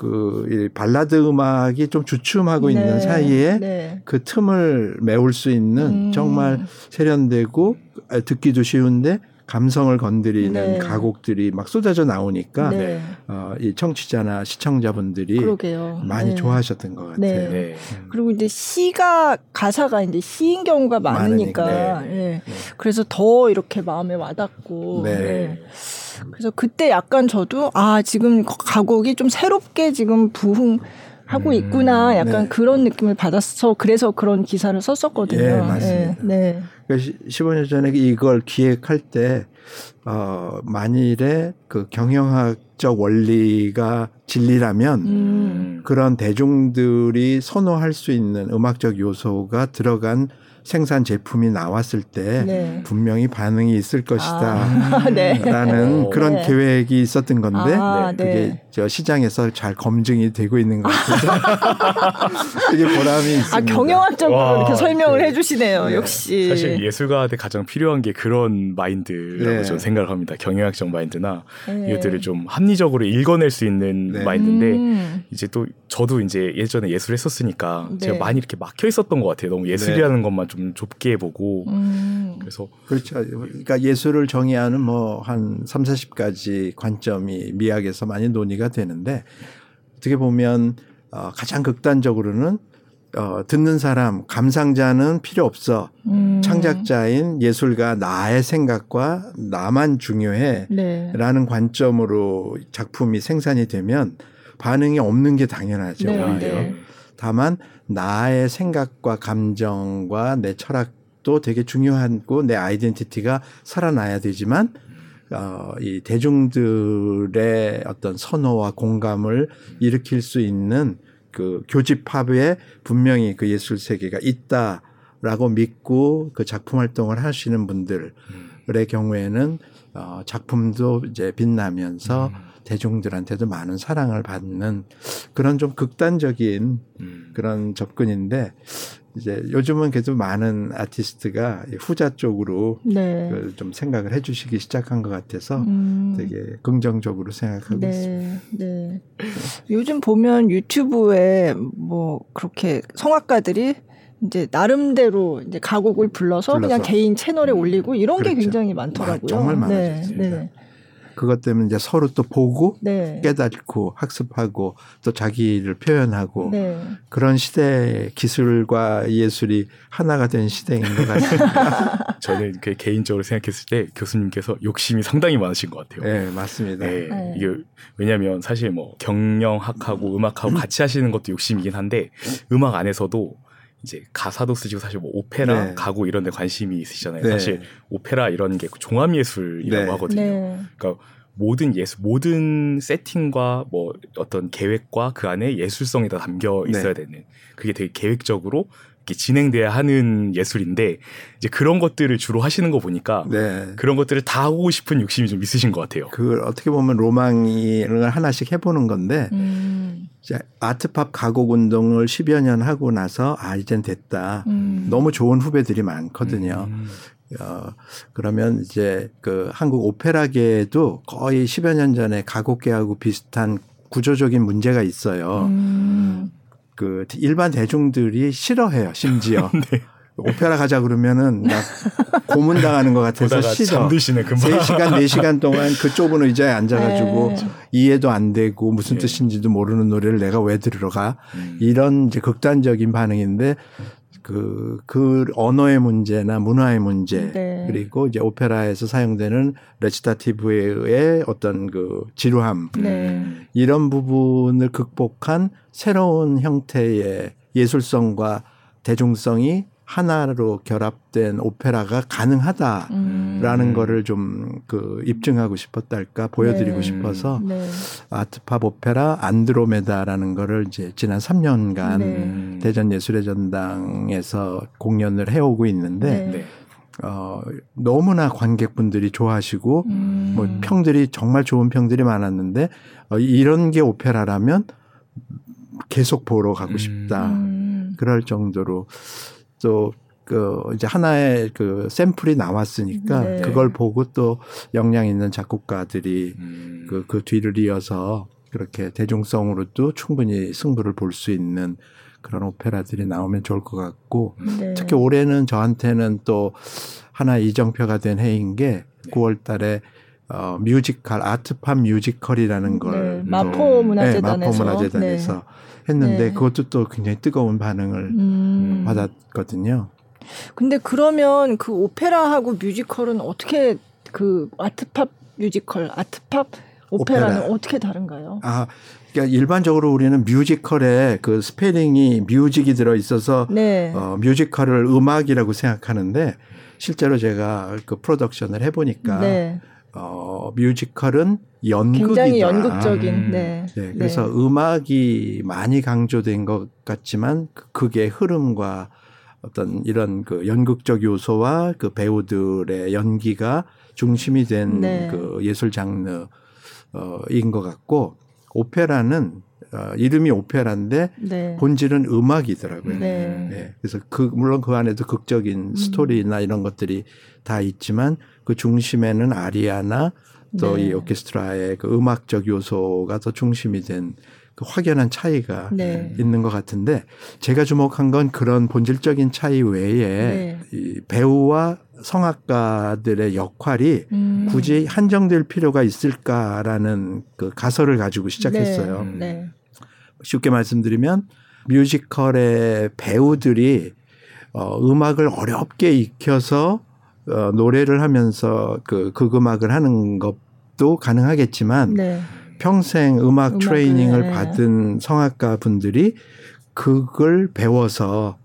그 발라드 음악이 좀 주춤하고 네, 있는 사이에 네. 그 틈을 메울 수 있는 음. 정말 세련되고 듣기도 쉬운데 감성을 건드리는 네. 가곡들이 막 쏟아져 나오니까 네. 어, 이 청취자나 시청자분들이 그러게요. 많이 네. 좋아하셨던 것 같아요. 네. 네. 음. 그리고 이제 시가 가사가 이제 시인 경우가 많으니까, 네. 그래서 더 이렇게 마음에 와닿고. 그래서 그때 약간 저도 아 지금 가곡이 좀 새롭게 지금 부흥 하고 음, 있구나 약간 네. 그런 느낌을 받았어 그래서 그런 기사를 썼었거든요. 네, 맞습니다. 네. 네. 15년 전에 이걸 기획할 때 어, 만일에 그 경영학적 원리가 진리라면 음. 그런 대중들이 선호할 수 있는 음악적 요소가 들어간 생산 제품이 나왔을 때 네. 분명히 반응이 있을 것이다. 아, 네. 라는 그런 네. 계획이 있었던 건데 아, 네. 그게 저 시장에서 잘 검증이 되고 있는 것 같아서 되게 보람이 아, 있습니다. 아, 경영학적으로 와, 이렇게 설명을 네. 해주시네요. 네. 역시 사실 예술가한테 가장 필요한 게 그런 마인드라고 저는 생각을 합니다. 경영학적 마인드나 이것들을 좀 합리적으로 읽어낼 수 있는 마인드인데 음. 이제 또 저도 이제 예전에 예술 했었으니까 제가 많이 이렇게 막혀 있었던 것 같아요. 너무 예술이라는 것만 좀 좁게 보고 음. 그래서 그렇죠. 그러니까 예술을 정의하는 뭐 한 3, 40가지 관점이 미학에서 많이 논의가 되는데 어떻게 보면 어 가장 극단적으로는 어, 듣는 사람, 감상자는 필요 없어. 음. 창작자인 예술가 나의 생각과 나만 중요해. 네. 라는 관점으로 작품이 생산이 되면 반응이 없는 게 당연하죠. 네. 오히려. 네. 다만 나의 생각과 감정과 내 철학도 되게 중요하고 내 아이덴티티가 살아나야 되지만 어, 이 대중들의 어떤 선호와 공감을 일으킬 수 있는 그 교집합에 분명히 그 예술 세계가 있다라고 믿고 그 작품 활동을 하시는 분들의 경우에는 어, 작품도 이제 빛나면서 음. 대중들한테도 많은 사랑을 받는 그런 좀 극단적인 음. 그런 접근인데 이제 요즘은 계속 많은 아티스트가 후자 쪽으로 네. 그좀 생각을 해주시기 시작한 것 같아서 음. 되게 긍정적으로 생각하고 네. 있습니다. 네. 요즘 보면 유튜브에 뭐 그렇게 성악가들이 이제 나름대로 이제 가곡을 불러서, 불러서. 그냥 개인 채널에 올리고 이런 그렇죠. 게 굉장히 많더라고요. 정말 많아졌습니다. 네. 네. 그것 때문에 이제 서로 또 보고 네. 깨닫고 학습하고 또 자기를 표현하고 네. 그런 시대 기술과 예술이 하나가 된 시대인 것 같습니다. 저는 그 개인적으로 생각했을 때 교수님께서 욕심이 상당히 많으신 것 같아요. 네, 맞습니다. 네, 네. 이게 왜냐하면 사실 뭐 경영학하고 음악하고 같이 하시는 것도 욕심이긴 한데 음악 안에서도 이제 가사도 쓰시고 사실 뭐 오페라 네. 가구 이런 데 관심이 있으시잖아요. 네. 사실 오페라 이런 게 종합 예술이라고 네. 하거든요. 네. 그러니까 모든 예술 모든 세팅과 뭐 어떤 계획과 그 안에 예술성이 다 담겨 있어야 네. 되는 그게 되게 계획적으로 이렇게 진행돼야 하는 예술인데 이제 그런 것들을 주로 하시는 거 보니까 네. 그런 것들을 다 하고 싶은 욕심이 좀 있으신 것 같아요. 그 어떻게 보면 로망을 하나씩 해보는 건데 음. 이제 아트팝 가곡 운동을 10여 년 하고 나서 아 이젠 됐다. 음. 너무 좋은 후배들이 많거든요. 음. 어, 그러면 이제 그 한국 오페라계에도 거의 10여 년 전에 가곡계하고 비슷한 구조적인 문제가 있어요. 음. 그 일반 대중들이 싫어해요, 심지어. 네. 오페라 가자 그러면은 막 고문 당하는 것 같아서 싫어. 잠드시네, 금방. 3시간, 4시간 동안 그 좁은 의자에 앉아 가지고 네. 이해도 안 되고 무슨 네. 뜻인지도 모르는 노래를 내가 왜 들으러 가. 음. 이런 이제 극단적인 반응인데 그, 그 언어의 문제나 문화의 문제 네. 그리고 이제 오페라에서 사용되는 레치타티브의 어떤 그 지루함 네. 이런 부분을 극복한 새로운 형태의 예술성과 대중성이 하나로 결합된 오페라가 가능하다라는 음. 거를 좀 그 입증하고 싶었달까 보여드리고 네. 싶어서 네. 아트팝 오페라 안드로메다라는 거를 이제 지난 3년간 네. 대전 예술의 전당에서 공연을 해오고 있는데 네. 네. 어, 너무나 관객분들이 좋아하시고 음. 뭐 평들이 정말 좋은 평들이 많았는데 어, 이런 게 오페라라면 계속 보러 가고 싶다. 음. 그럴 정도로 또 그 이제 하나의 그 샘플이 나왔으니까 네. 그걸 보고 또 역량 있는 작곡가들이 음. 그, 그 뒤를 이어서 그렇게 대중성으로도 충분히 승부를 볼 수 있는 그런 오페라들이 나오면 좋을 것 같고 네. 특히 올해는 저한테는 또 하나 이정표가 된 해인 게 9월 달에 어, 뮤지컬 art pop 뮤지컬이라는 걸 네. 마포 문화재단에서 네, 마포 문화재단에서 네. 했는데 네. 그것도 또 굉장히 뜨거운 반응을 음. 받았거든요. 근데 그러면 그 오페라하고 뮤지컬은 어떻게 그 art pop 뮤지컬, art pop 오페라는 오페라. 어떻게 다른가요? 아, 그러니까 일반적으로 우리는 뮤지컬에 그 spelling이 music이 들어 있어서 네. 어, 뮤지컬을 음악이라고 생각하는데 실제로 제가 그 프로덕션을 해보니까 네. 어, 뮤지컬은 연극이다. 굉장히 연극적인. 음. 네. 네. 그래서 네. 음악이 많이 강조된 것 같지만 그 극의 흐름과 어떤 이런 그 연극적 요소와 그 배우들의 연기가 중심이 된그 네. 예술 장르 어인 것 같고 오페라는 어, 이름이 오페라인데 네. 본질은 음악이더라고요. 네. 네. 그래서 그 물론 그 안에도 극적인 음. 스토리나 이런 것들이 다 있지만 그 중심에는 아리아나 또이 네. 오케스트라의 그 음악적 요소가 더 중심이 된 그 확연한 차이가 네. 있는 것 같은데 제가 주목한 건 그런 본질적인 차이 외에 네. 이 배우와 성악가들의 역할이 음. 굳이 한정될 필요가 있을까라는 그 가설을 가지고 시작했어요. 네. 네. 쉽게 말씀드리면 뮤지컬의 배우들이 어, 음악을 어렵게 익혀서 어, 노래를 하면서 그, 그 음악을 하는 것도 가능하겠지만 네. 평생 음악 트레이닝을 네. 받은 성악가 분들이 그걸 배워서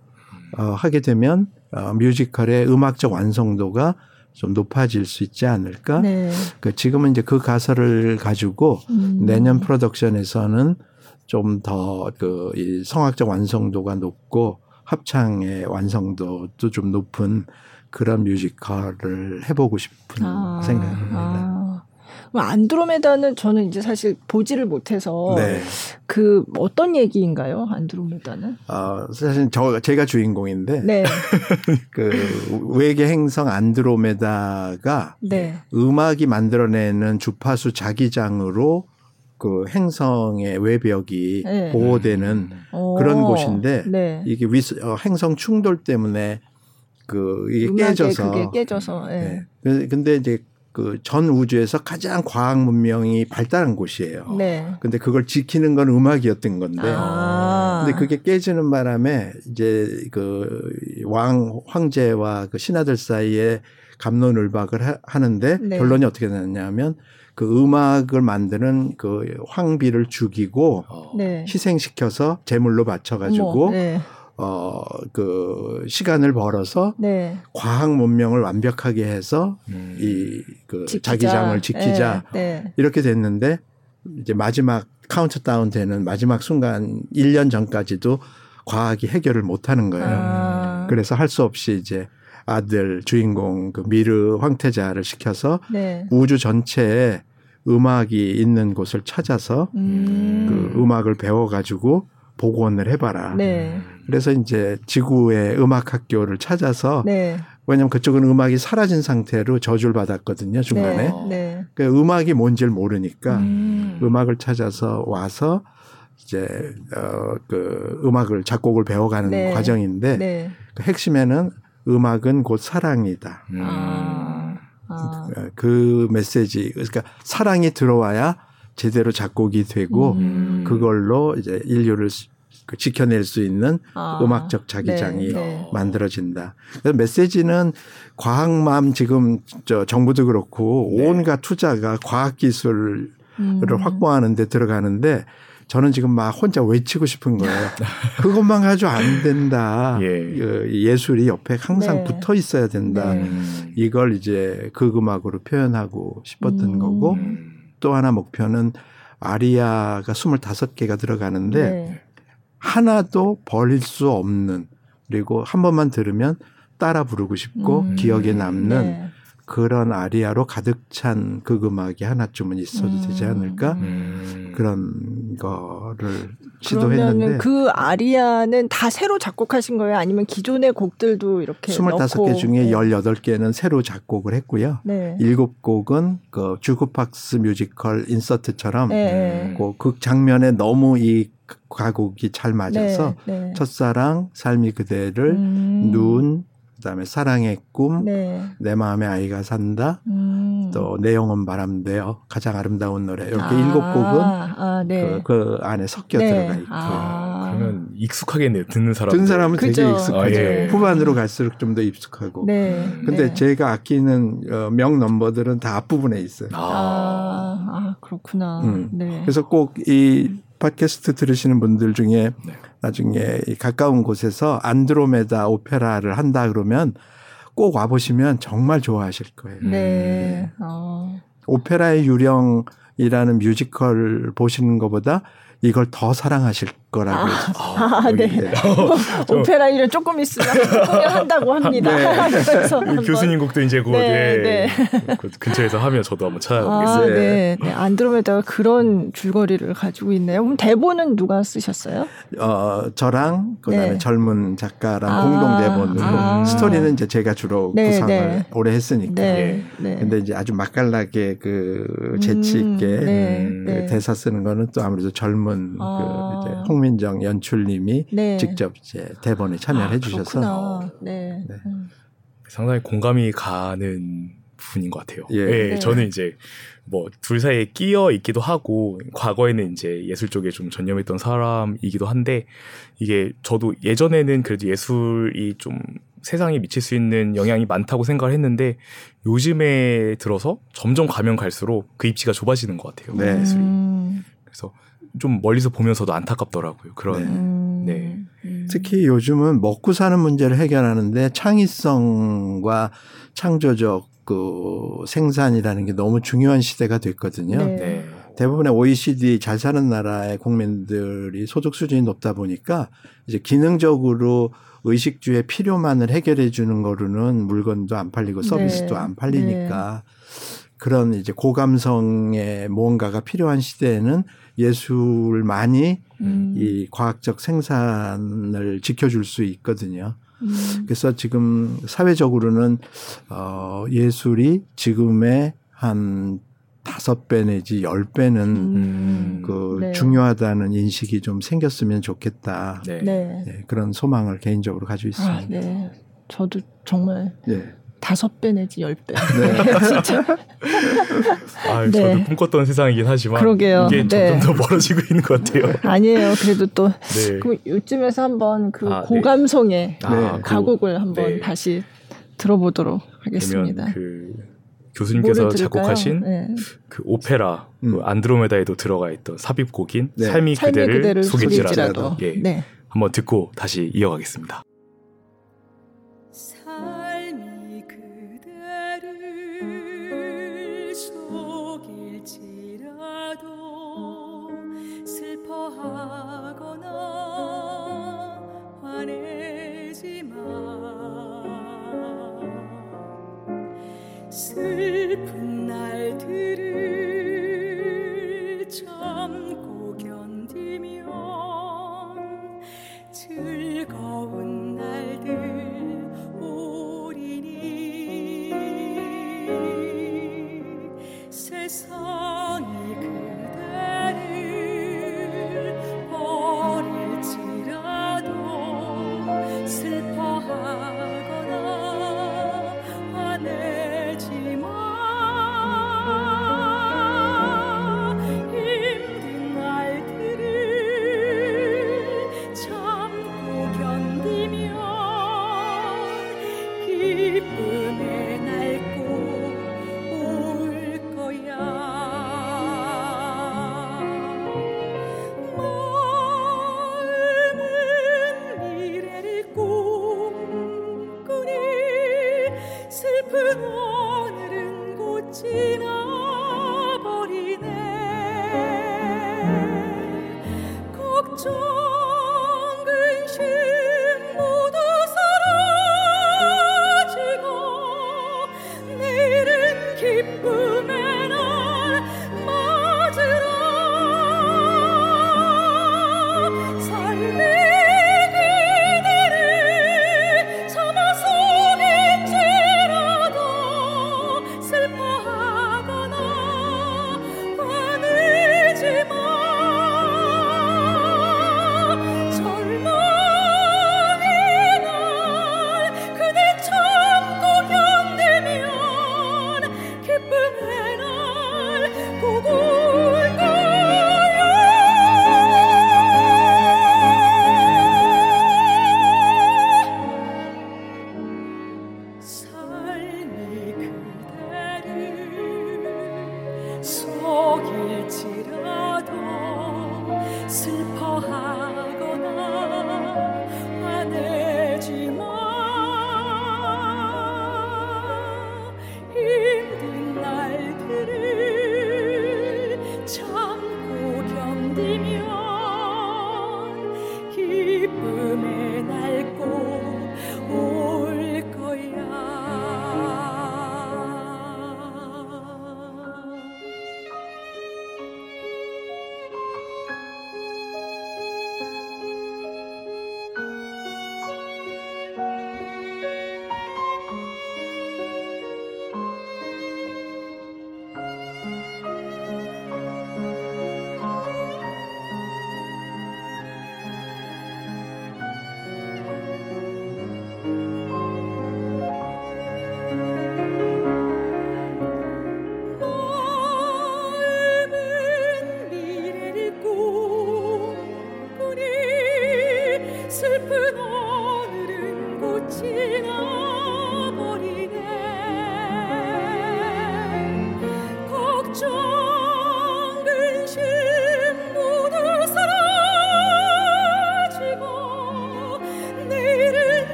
어, 하게 되면 어, 뮤지컬의 음악적 완성도가 좀 높아질 수 있지 않을까. 네. 그 지금은 이제 그 가설을 가지고 음. 내년 프로덕션에서는 좀 더그이 성악적 완성도가 높고 합창의 완성도도 좀 높은 그런 뮤지컬을 해보고 싶은 아. 생각입니다. 아. 안드로메다는 저는 이제 사실 보지를 못해서 네. 그 어떤 얘기인가요? 안드로메다는? 아 사실 저 제가 주인공인데 네. 그 외계 행성 안드로메다가 네. 음악이 만들어내는 주파수 자기장으로 그 행성의 외벽이 네. 보호되는 오. 그런 곳인데 네. 이게 위스, 어, 행성 충돌 때문에 그 이게 깨져서 그게 깨져서 네. 네. 근데 이제 그 전 우주에서 가장 과학 문명이 발달한 곳이에요. 네. 근데 그걸 지키는 건 음악이었던 건데. 아. 근데 그게 깨지는 바람에 이제 그 왕 황제와 그 신하들 사이에 감론을박을 하, 는데 네. 결론이 어떻게 되느냐면 그 음악을 만드는 그 황비를 죽이고 네. 희생시켜서 제물로 바쳐 가지고 네. 어, 그, 시간을 벌어서 네. 과학 문명을 완벽하게 해서 음. 이그 자기장을 지키자. 네. 네. 이렇게 됐는데 이제 마지막 카운트다운 되는 마지막 순간 1년 전까지도 과학이 해결을 못 하는 거예요. 아. 그래서 할 수 없이 이제 아들 주인공 그 미르 황태자를 시켜서 네. 우주 전체에 음악이 있는 곳을 찾아서 음. 그 음악을 배워가지고 복원을 해봐라. 네. 그래서 이제 지구의 음악 학교를 찾아서 네. 왜냐하면 그쪽은 음악이 사라진 상태로 저주를 받았거든요 중간에. 네. 네. 그 음악이 뭔지를 모르니까 음. 음악을 찾아서 와서 이제 어그 음악을 작곡을 배워가는 네. 과정인데 네. 그 핵심에는 음악은 곧 사랑이다. 음. 아. 아. 그 메시지 그러니까 사랑이 들어와야 제대로 작곡이 되고 음. 그걸로 이제 인류를 그 지켜낼 수 있는 아. 음악적 자기장이 네, 네. 만들어진다. 그래서 메시지는 과학맘 지금 저 정부도 그렇고 네. 온갖 투자가 과학 기술을 음. 확보하는 데 들어가는데 저는 지금 막 혼자 외치고 싶은 거예요. 그것만 가지고 안 된다. 예. 그 예술이 옆에 항상 네. 붙어 있어야 된다. 네. 이걸 이제 극음악으로 표현하고 싶었던 음. 거고 또 하나 목표는 아리아가 25개가 들어가는데 네. 하나도 버릴 수 없는 그리고 한 번만 들으면 따라 부르고 싶고 음. 기억에 남는 네. 그런 아리아로 가득 찬 그 음악이 하나쯤은 있어도 음. 되지 않을까 음. 그런 거를 시도했는데 그 아리아는 다 새로 작곡하신 거예요? 아니면 기존의 곡들도 이렇게 25개 중에 네. 18개는 새로 작곡을 했고요. 네. 7곡은 그 주크박스 뮤지컬 인서트처럼 네. 그극 장면에 너무 이 가곡이 잘 맞아서 네. 네. 첫사랑, 삶이 그대를, 음. 눈, 그다음에 사랑의 꿈, 네. 내 마음의 아이가 산다, 음. 또내 영혼 바람대요 가장 아름다운 노래 이렇게 아. 일곱 곡은 아, 네. 그, 그, 안에 섞여 네. 들어가 있고 아. 그러면 익숙하겠네요 듣는 사람 듣는 사람은 그죠. 되게 익숙하죠 아, 예. 후반으로 갈수록 좀 더 익숙하고 네. 근데 네. 제가 아끼는 어, 명 넘버들은 다 앞부분에 있어요 아, 아 그렇구나 음. 네. 그래서 꼭이 팟캐스트 들으시는 분들 중에 네. 나중에 가까운 곳에서 안드로메다 오페라를 한다 그러면 꼭 와보시면 정말 좋아하실 거예요. 네. 어. 오페라의 유령이라는 뮤지컬 보시는 것보다 이걸 더 사랑하실 거라고. 아, 아 네. 뭐, 오페라 일을 조금 있으면 공연한다고 합니다. 네. 그래서 교수님 곡도 이제 곧 네, 네. 그 근처에서 하면 저도 한번 찾아보겠습니다. 아, 네. 네. 안드로메다가 그런 줄거리를 가지고 있네요. 그럼 대본은 누가 쓰셨어요? 어, 저랑 그다음에 네. 젊은 작가랑 아, 공동 대본으로 아. 스토리는 이제 제가 주로 네, 구상을 네. 오래 했으니까. 네. 네. 근데 이제 아주 맛깔나게 그 재치 있게 음, 그 대사 쓰는 거는 또 아무래도 젊은 아. 그 이제 홍 홍민정 연출님이 네. 직접 이제 대본에 참여해 아, 주셔서 네. 네. 음. 상당히 공감이 가는 부분인 것 같아요. 예. 네, 네. 저는 이제 뭐 둘 사이에 끼어 있기도 하고 과거에는 이제 예술 쪽에 좀 전념했던 사람이기도 한데 이게 저도 예전에는 그래도 예술이 좀 세상에 미칠 수 있는 영향이 많다고 생각을 했는데 요즘에 들어서 점점 가면 갈수록 그 입지가 좁아지는 것 같아요. 네. 예술이. 음. 그래서 좀 멀리서 보면서도 안타깝더라고요. 그런 네. 음. 네. 음. 특히 요즘은 먹고 사는 문제를 해결하는데 창의성과 창조적 그 생산이라는 게 너무 중요한 시대가 됐거든요. 네. 네. 대부분의 OECD 잘 사는 나라의 국민들이 소득 수준이 높다 보니까 이제 기능적으로 의식주의 필요만을 해결해 주는 거로는 물건도 안 팔리고 네. 서비스도 네. 안 팔리니까 네. 그런 이제 고감성의 무언가가 필요한 시대에는 예술만이 음. 이 과학적 생산을 지켜줄 수 있거든요. 음. 그래서 지금 사회적으로는 어 예술이 지금의 한 다섯 배 내지 열 배는 음. 그 네. 중요하다는 인식이 좀 생겼으면 좋겠다. 네. 네. 그런 소망을 개인적으로 가지고 있습니다. 아, 네. 저도 정말 네. 다섯 배 내지 열 배. 네. 진짜. 아, 네. 저도 꿈꿨던 세상이긴 하지만 그러게요. 이게 점점 네. 더 멀어지고 있는 것 같아요. 아니에요. 그래도 또 네. 그 요즘에서 한번 그 아, 네. 고감성의 아, 가곡을 한번 네. 다시 들어보도록 하겠습니다. 그 교수님께서 작곡하신 네. 그 오페라 음. 그 안드로메다에도 들어가 있던 삽입곡인 삶이, 삶이 그대를, 그대를 속일지라도, 예, 한번 듣고 다시 이어가겠습니다.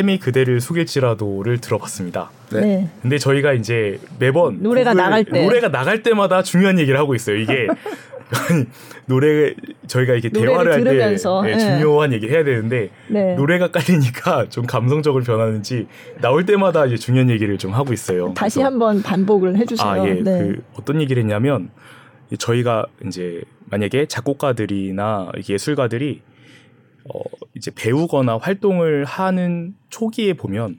삶이 그대를 속일지라도를 들어봤습니다. 네. 네. 근데 저희가 이제 매번 노래가 나갈 때 노래가 나갈 때마다 중요한 얘기를 하고 있어요. 이게 노래 저희가 이렇게 대화를 할 때 네, 네. 중요한 얘기 해야 되는데 네. 노래가 깔리니까 좀 감성적으로 변하는지 나올 때마다 이제 중요한 얘기를 좀 하고 있어요. 다시 한번 반복을 해주세요. 아 예, 네. 그 어떤 얘기를 했냐면 저희가 이제 만약에 작곡가들이나 예술가들이 어 이제 배우거나 활동을 하는 초기에 보면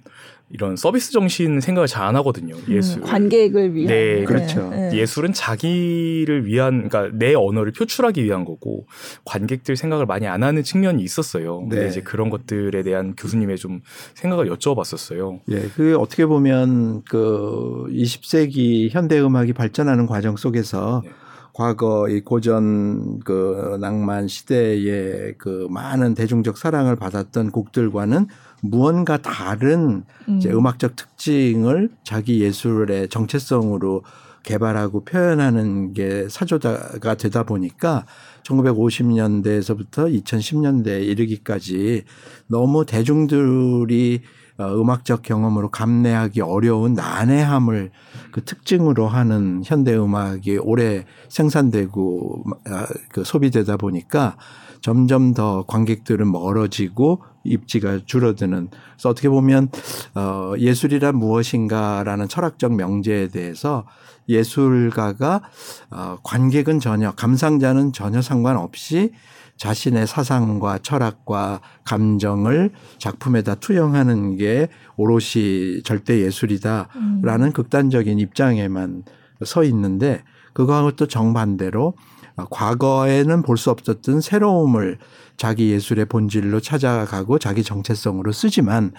이런 서비스 정신 생각을 잘 안 하거든요. 음, 예술. 음, 관객을 위한. 네, 그렇죠. 네. 예술은 자기를 위한, 그러니까 내 언어를 표출하기 위한 거고 관객들 생각을 많이 안 하는 측면이 있었어요. 네. 근데 이제 그런 것들에 대한 교수님의 좀 생각을 여쭤봤었어요. 예, 그 어떻게 보면 그 20세기 현대 음악이 발전하는 과정 속에서 네. 과거 이 고전 그 낭만 시대의 그 많은 대중적 사랑을 받았던 곡들과는 무언가 다른 음. 이제 음악적 특징을 자기 예술의 정체성으로 개발하고 표현하는 게 사조가 되다 보니까 1950년대에서부터 2010년대에 이르기까지 너무 대중들이 어, 음악적 경험으로 감내하기 어려운 난해함을 그 특징으로 하는 현대 음악이 오래 생산되고 아, 그 소비되다 보니까 점점 더 관객들은 멀어지고 입지가 줄어드는 그래서 어떻게 보면 어 예술이란 무엇인가라는 철학적 명제에 대해서 예술가가 어 관객은 전혀 감상자는 전혀 상관없이 자신의 사상과 철학과 감정을 작품에다 투영하는 게 오롯이 절대 예술이다라는 음. 극단적인 입장에만 서 있는데 그거하고 또 정반대로 과거에는 볼 수 없었던 새로움을 자기 예술의 본질로 찾아가고 자기 정체성으로 쓰지만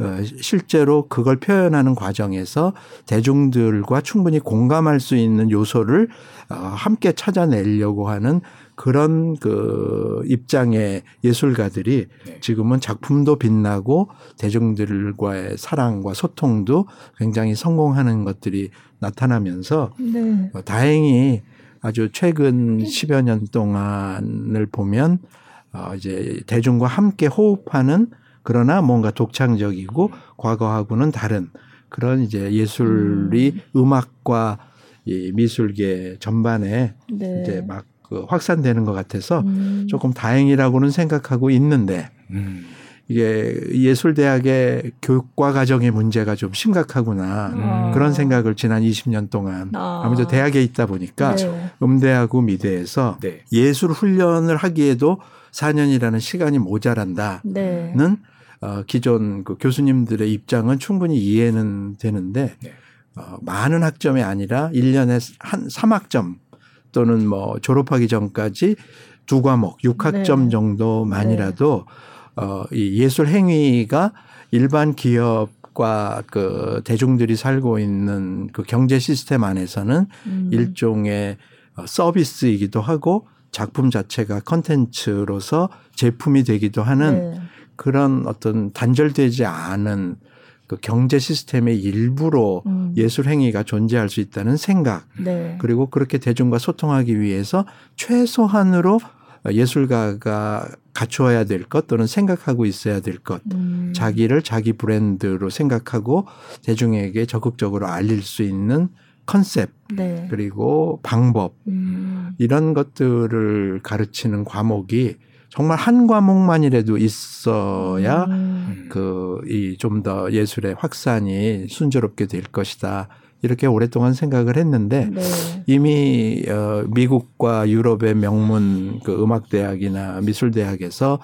어, 실제로 그걸 표현하는 과정에서 대중들과 충분히 공감할 수 있는 요소를 어, 함께 찾아내려고 하는 그런 그 입장의 예술가들이 네. 지금은 작품도 빛나고 대중들과의 사랑과 소통도 굉장히 성공하는 것들이 나타나면서 네. 어, 다행히 아주 최근 10여 년 동안을 보면 어 이제 대중과 함께 호흡하는 그러나 뭔가 독창적이고 과거하고는 다른 그런 이제 예술이 음. 악과 이 미술계 전반에 네. 이제 막 그 확산되는 것 같아서 음. 조금 다행이라고는 생각하고 있는데 음. 이게 예술대학의 교육과 과정의 문제가 좀 심각하구나 음. 그런 생각을 지난 20년 동안 아. 아무래도 대학에 있다 보니까 네. 음대하고 미대에서 네. 예술 훈련을 하기에도 4년이라는 시간이 모자란다는 네. 어, 기존 그 교수님들의 입장은 충분히 이해는 되는데 네. 어, 많은 학점이 아니라 1년에 한 3학점 또는 뭐 졸업하기 전까지 두 과목 6학점 네. 정도만이라도 어, 이 예술 행위가 일반 기업과 그 대중들이 살고 있는 그 경제 시스템 안에서는 음. 일종의 어, 서비스이기도 하고 작품 자체가 컨텐츠로서 제품이 되기도 하는 네. 그런 어떤 단절되지 않은 그 경제 시스템의 일부로 음. 예술 행위가 존재할 수 있다는 생각 네. 그리고 그렇게 대중과 소통하기 위해서 최소한으로 예술가가 갖추어야 될 것 또는 생각하고 있어야 될 것, 음. 자기를 자기 브랜드로 생각하고 대중에게 적극적으로 알릴 수 있는 컨셉 네. 그리고 방법 음. 이런 것들을 가르치는 과목이 정말 한 과목만이라도 있어야 음. 그이 좀 더 예술의 확산이 순조롭게 될 것이다. 이렇게 오랫동안 생각을 했는데 네. 이미 어 미국과 유럽의 명문 그 음악 대학이나 미술 대학에서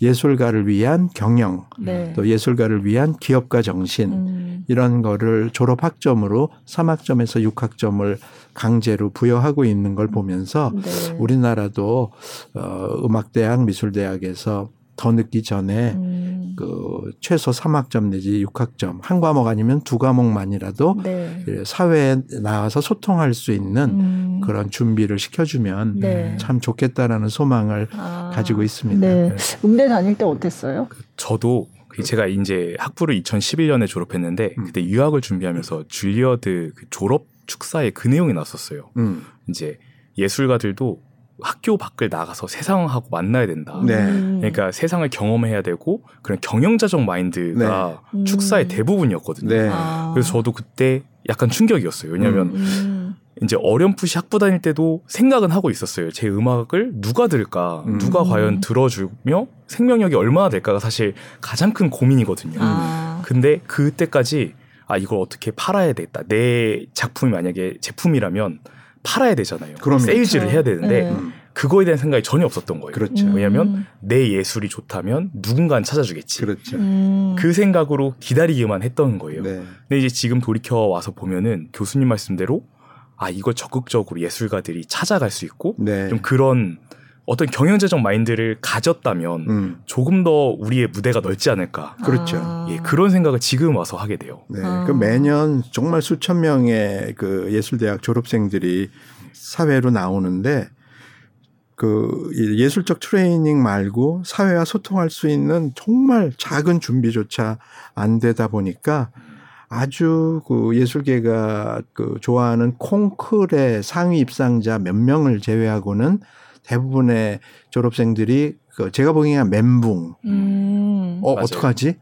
예술가를 위한 경영 네. 또 예술가를 위한 기업가 정신 음. 이런 거를 졸업 학점으로 3학점에서 6학점을 강제로 부여하고 있는 걸 보면서 네. 우리나라도 어 음악 대학 미술 대학에서 더 늦기 전에 음. 그 최소 3학점 내지 6학점 한 과목 아니면 두 과목만이라도 네. 사회에 나와서 소통할 수 있는 음. 그런 준비를 시켜주면 네. 참 좋겠다라는 소망을 아. 가지고 있습니다. 네. 네. 음대 다닐 때 어땠어요? 저도 제가 이제 학부를 2011년에 졸업했는데 음. 그때 유학을 준비하면서 줄리어드 그 졸업 축사에 그 내용이 났었어요. 음. 이제 예술가들도 학교 밖을 나가서 세상하고 만나야 된다. 네. 그러니까 세상을 경험해야 되고 그런 경영자적 마인드가 네. 축사의 음. 대부분이었거든요. 네. 아. 그래서 저도 그때 약간 충격이었어요. 왜냐하면 음. 이제 어렴풋이 학부 다닐 때도 생각은 하고 있었어요. 제 음악을 누가 들을까, 음. 누가 과연 들어주며 생명력이 얼마나 될까가 사실 가장 큰 고민이거든요. 아. 근데 그때까지 아 이걸 어떻게 팔아야 되겠다. 내 작품이 만약에 제품이라면 팔아야 되잖아요. 그럼 세일즈를 해야 되는데 네. 그거에 대한 생각이 전혀 없었던 거예요. 그렇죠. 왜냐하면 음. 내 예술이 좋다면 누군가는 찾아주겠지. 그렇죠. 음. 그 생각으로 기다리기만 했던 거예요. 네. 근데 이제 지금 돌이켜 와서 보면은 교수님 말씀대로 아 이걸 적극적으로 예술가들이 찾아갈 수 있고 네. 좀 그런 어떤 경영자적 마인드를 가졌다면 음. 조금 더 우리의 무대가 넓지 않을까. 그렇죠. 아. 예, 그런 생각을 지금 와서 하게 돼요. 네. 아. 그 매년 정말 수천 명의 그 예술대학 졸업생들이 사회로 나오는데 그 예술적 트레이닝 말고 사회와 소통할 수 있는 정말 작은 준비조차 안 되다 보니까 아주 그 예술계가 그 좋아하는 콩쿨의 상위 입상자 몇 명을 제외하고는 대부분의 졸업생들이 그 제가 보기에는 멘붕. 음. 어, 맞아요. 어떡하지?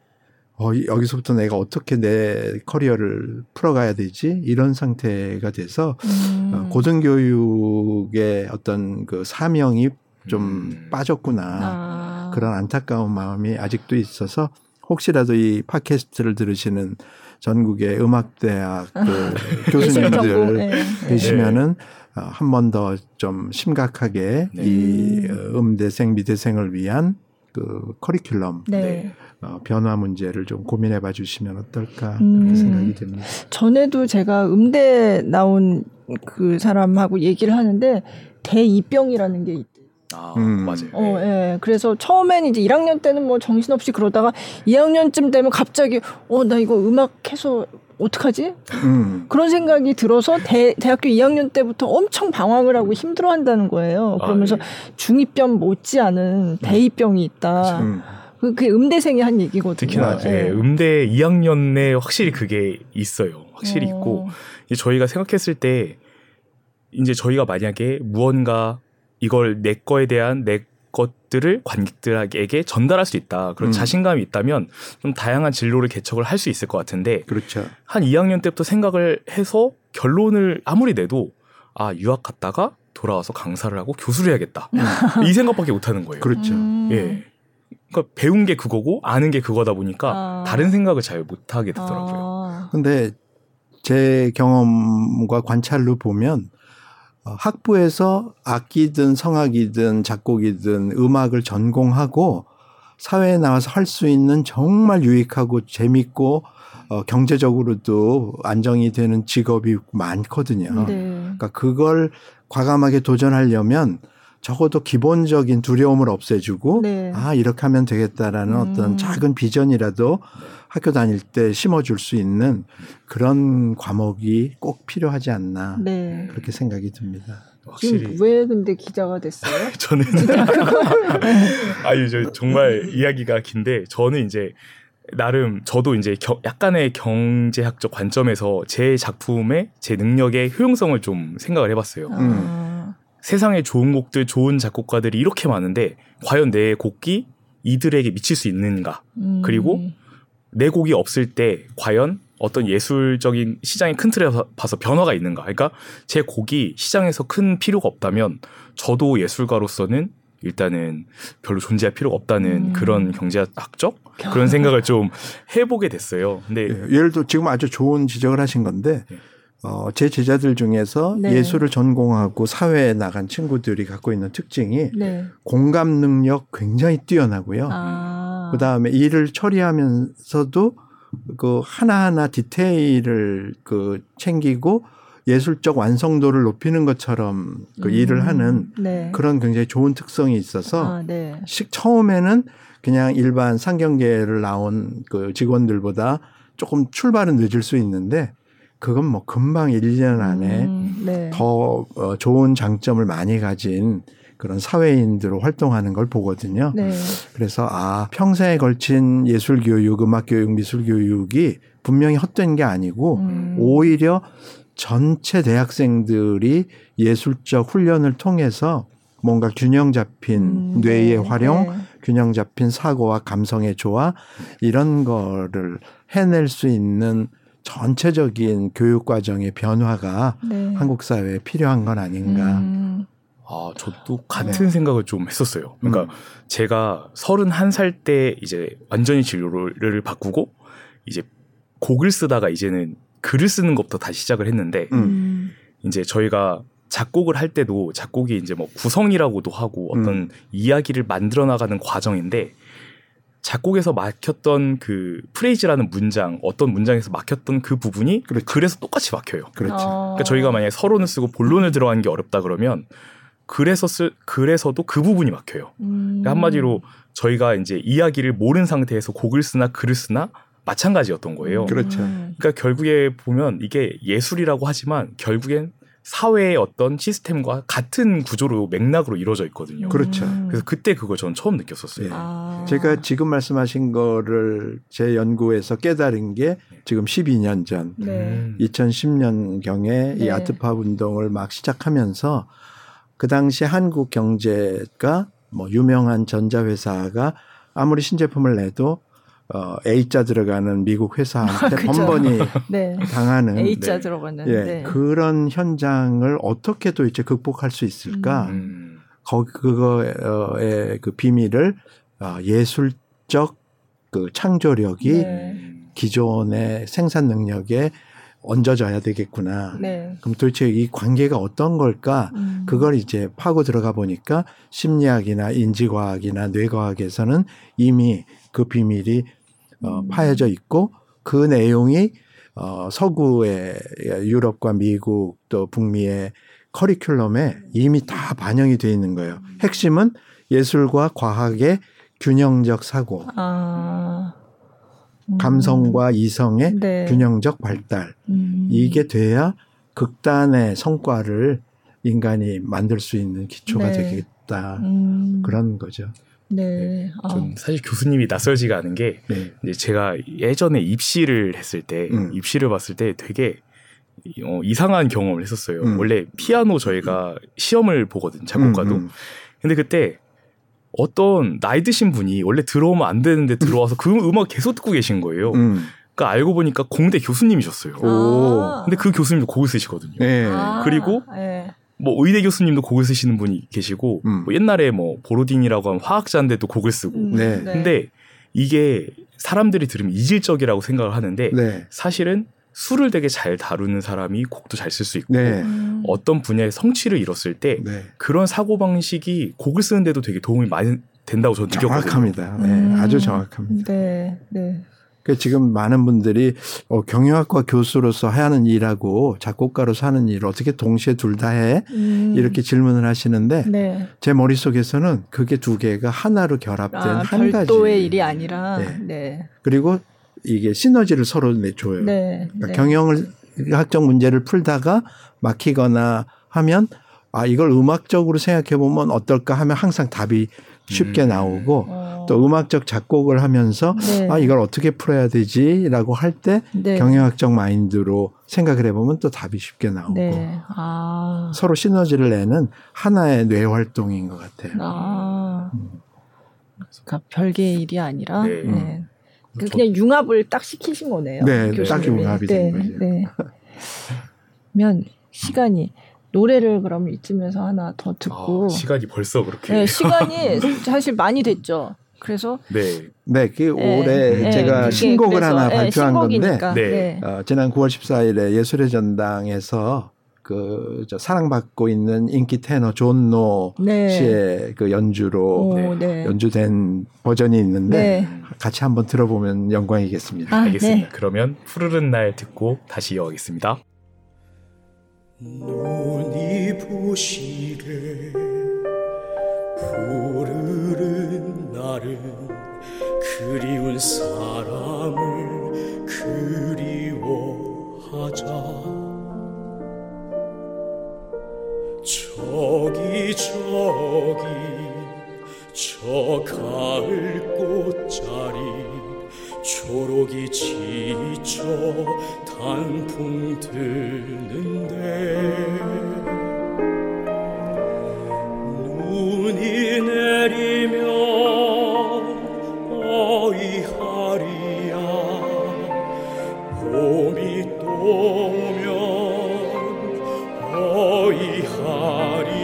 어, 여기서부터 내가 어떻게 내 커리어를 풀어가야 되지? 이런 상태가 돼서 음. 어, 고등교육의 어떤 그 사명이 좀 음. 빠졌구나. 아. 그런 안타까운 마음이 아직도 있어서 혹시라도 이 팟캐스트를 들으시는 전국의 음악대학 그 교수님들 네. 계시면은 어, 한 번 더 좀 심각하게 네. 이 어, 음대생 미대생을 위한 그 커리큘럼 네. 어, 변화 문제를 좀 고민해 봐 주시면 어떨까 음. 생각이 듭니다. 전에도 제가 음대 나온 그 사람하고 얘기를 하는데 대이병이라는 게 아, 음. 맞아요. 어, 예. 그래서 처음엔 이제 1학년 때는 뭐 정신없이 그러다가 2학년쯤 되면 갑자기 어, 나 이거 음악 해서 어떡하지? 음. 그런 생각이 들어서 대, 대학교 2학년 때부터 엄청 방황을 하고 힘들어 한다는 거예요. 아, 그러면서 아, 예. 중2병 못지않은 대입병이 있다. 음. 그, 그게 음대생이 한 얘기거든요. 특히나 예. 예. 음대 2학년에 확실히 그게 있어요. 확실히 어. 있고 저희가 생각했을 때 이제 저희가 만약에 무언가 이걸 내 거에 대한 내 것들을 관객들에게 전달할 수 있다. 그런 음. 자신감이 있다면 좀 다양한 진로를 개척을 할 수 있을 것 같은데 그렇죠. 한 2학년 때부터 생각을 해서 결론을 아무리 내도 아 유학 갔다가 돌아와서 강사를 하고 교수를 해야겠다. 음. 이 생각밖에 못 하는 거예요. 그렇죠. 음. 예. 그러니까 배운 게 그거고 아는 게 그거다 보니까 아. 다른 생각을 잘 못 하게 되더라고요. 아. 근데 제 경험과 관찰로 보면 어, 학부에서 악기든 성악이든 작곡이든 음악을 전공하고 사회에 나와서 할 수 있는 정말 유익하고 재밌고 어, 경제적으로도 안정이 되는 직업이 많거든요. 네. 그러니까 그걸 과감하게 도전하려면 적어도 기본적인 두려움을 없애주고 네. 아 이렇게 하면 되겠다라는 음. 어떤 작은 비전이라도 학교 다닐 때 심어줄 수 있는 그런 과목이 꼭 필요하지 않나 네. 그렇게 생각이 듭니다. 확실히 왜 근데 기자가 됐어요? 저는 아유 저 정말 이야기가 긴데 저는 이제 나름 저도 이제 겨, 약간의 경제학적 관점에서 제 작품의 제 능력의 효용성을 좀 생각을 해봤어요. 음. 세상에 좋은 곡들, 좋은 작곡가들이 이렇게 많은데 과연 내 곡이 이들에게 미칠 수 있는가? 음. 그리고 내 곡이 없을 때 과연 어떤 예술적인 시장의 큰 틀에 봐서 변화가 있는가? 그러니까 제 곡이 시장에서 큰 필요가 없다면 저도 예술가로서는 일단은 별로 존재할 필요가 없다는 음. 그런 경제학적 그런 생각을 좀 해보게 됐어요. 근데 예, 예를 들어 지금 아주 좋은 지적을 하신 건데 네. 어, 제 제자들 중에서 네. 예술을 전공하고 사회에 나간 친구들이 갖고 있는 특징이 네. 공감 능력 굉장히 뛰어나고요. 아. 그 다음에 일을 처리하면서도 그 하나하나 디테일을 그 챙기고 예술적 완성도를 높이는 것처럼 그 음. 일을 하는 네. 그런 굉장히 좋은 특성이 있어서 아, 네. 처음에는 그냥 일반 상경계를 나온 그 직원들보다 조금 출발은 늦을 수 있는데 그건 뭐 금방 1, 2년 안에 음, 네. 더 어, 좋은 장점을 많이 가진 그런 사회인들로 활동하는 걸 보거든요. 네. 그래서 아 평생에 걸친 예술 교육, 음악 교육, 미술 교육이 분명히 헛된 게 아니고 음. 오히려 전체 대학생들이 예술적 훈련을 통해서 뭔가 균형 잡힌 음, 뇌의 네. 활용, 네. 균형 잡힌 사고와 감성의 조화 이런 거를 해낼 수 있는 전체적인 교육 과정의 변화가 네. 한국 사회에 필요한 건 아닌가. 음. 아, 저도 같은 네. 생각을 좀 했었어요. 그러니까 음. 제가 31살 때 이제 완전히 진로를 바꾸고 이제 곡을 쓰다가 이제는 글을 쓰는 것부터 다시 시작을 했는데 음. 이제 저희가 작곡을 할 때도 작곡이 이제 뭐 구성이라고도 하고 어떤 음. 이야기를 만들어 나가는 과정인데 작곡에서 막혔던 그 프레이즈라는 문장 어떤 문장에서 막혔던 그 부분이 그렇죠. 글에서 똑같이 막혀요. 그렇죠. 어. 그러니까 저희가 만약에 서론을 쓰고 본론을 들어가는 게 어렵다 그러면 글에서 쓸 글에서도 그 부분이 막혀요. 음. 그러니까 한마디로 저희가 이제 이야기를 모르는 상태에서 곡을 쓰나 글을 쓰나 마찬가지였던 거예요. 그렇죠. 그러니까 결국에 보면 이게 예술이라고 하지만 결국엔 사회의 어떤 시스템과 같은 구조로 맥락으로 이루어져 있거든요. 그렇죠. 그래서 그때 그걸 저는 처음 느꼈었어요. 네. 아. 제가 지금 말씀하신 거를 제 연구에서 깨달은 게 지금 12년 전, 네. 2010년 경에 네. 이 아트팝 운동을 막 시작하면서 그 당시 한국 경제가 뭐 유명한 전자회사가 아무리 신제품을 내도 어, A자 들어가는 미국 회사한테 번번이 네. 당하는 A자 네. 들어가는 예, 네. 그런 현장을 어떻게 도대체 극복할 수 있을까? 음. 거기 그거의 그 비밀을 어, 예술적 그 창조력이 네. 기존의 생산 능력에 얹어져야 되겠구나. 네. 그럼 도대체 이 관계가 어떤 걸까? 음. 그걸 이제 파고 들어가 보니까 심리학이나 인지과학이나 뇌과학에서는 이미 그 비밀이 어, 음. 파여져 있고 그 내용이 어, 서구의 유럽과 미국 또 북미의 커리큘럼에 이미 다 반영이 돼 있는 거예요. 음. 핵심은 예술과 과학의 균형적 사고, 아. 음. 감성과 이성의 네. 균형적 발달 음. 이게 돼야 극단의 성과를 인간이 만들 수 있는 기초가 네. 되겠다 음. 그런 거죠. 네. 네. 아. 전 사실 교수님이 낯설지가 않은 게 네. 이제 제가 예전에 입시를 했을 때 음. 입시를 봤을 때 되게 어, 이상한 경험을 했었어요. 음. 원래 피아노 저희가 시험을 보거든 작곡가도. 음, 음. 근데 그때 어떤 나이 드신 분이 원래 들어오면 안 되는데 들어와서 그 음악 계속 듣고 계신 거예요. 음. 그러니까 알고 보니까 공대 교수님이셨어요. 오. 근데 그 교수님도 곡을 쓰시거든요. 네. 아. 그리고 네. 뭐 의대 교수님도 곡을 쓰시는 분이 계시고 음. 뭐 옛날에 뭐 보로딘이라고 하는 화학자인데도 곡을 쓰고 음. 네. 근데 이게 사람들이 들으면 이질적이라고 생각을 하는데 네. 사실은 술을 되게 잘 다루는 사람이 곡도 잘 쓸 수 있고 네. 음. 어떤 분야의 성취를 이뤘을 때 네. 그런 사고 방식이 곡을 쓰는데도 되게 도움이 많이 된다고 저는 느꼈거든요. 정확합니다. 네, 음. 아주 정확합니다. 네, 네. 그 지금 많은 분들이 어, 경영학과 교수로서 하는 일하고 작곡가로서 하는 일을 어떻게 동시에 둘 다 해? 음. 이렇게 질문을 하시는데 네. 제 머릿속에서는 그게 두 개가 하나로 결합된 아, 한 가지. 별도의 일이 아니라. 네. 네. 그리고 이게 시너지를 서로 내줘요. 네. 그러니까 네. 경영을 학적 문제를 풀다가 막히거나 하면 아 이걸 음악적으로 생각해 보면 어떨까 하면 항상 답이 쉽게 음. 나오고 어. 또 음악적 작곡을 하면서 네. 아 이걸 어떻게 풀어야 되지라고 할때 네. 경영학적 마인드로 생각을 해보면 또 답이 쉽게 나오고 네. 아. 서로 시너지를 내는 하나의 뇌 활동인 것 같아요. 아. 음. 그러니까 별개의 일이 아니라 네. 네. 그 그냥 융합을 딱 시키신 거네요. 네, 교수님이. 딱 융합이 된 거죠. 네. 면 시간이 노래를 그럼 이쯤에서 하나 더 듣고 아, 시간이 벌써 그렇게 네, 시간이 사실 많이 됐죠. 그래서 네, 네, 그 네, 올해 네, 제가 신곡을 하나 네, 발표한 건데 네. 어, 지난 9월 14일에 예술의 전당에서 그 저 사랑받고 있는 인기 테너 존노 네. 씨의 그 연주로 오, 네. 연주된 버전이 있는데 같이 한번 들어보면 영광이겠습니다. 아, 알겠습니다. 그러면 푸르른 날 듣고 다시 이어가겠습니다. 눈이 부시게 푸르른 날은 그리운 사람을 그리워하자. 저기 저기 저 가을 꽃자리 초록이 지쳐 단풍 드는데 눈이 내리면 어이하리야 봄이 또면 어이하리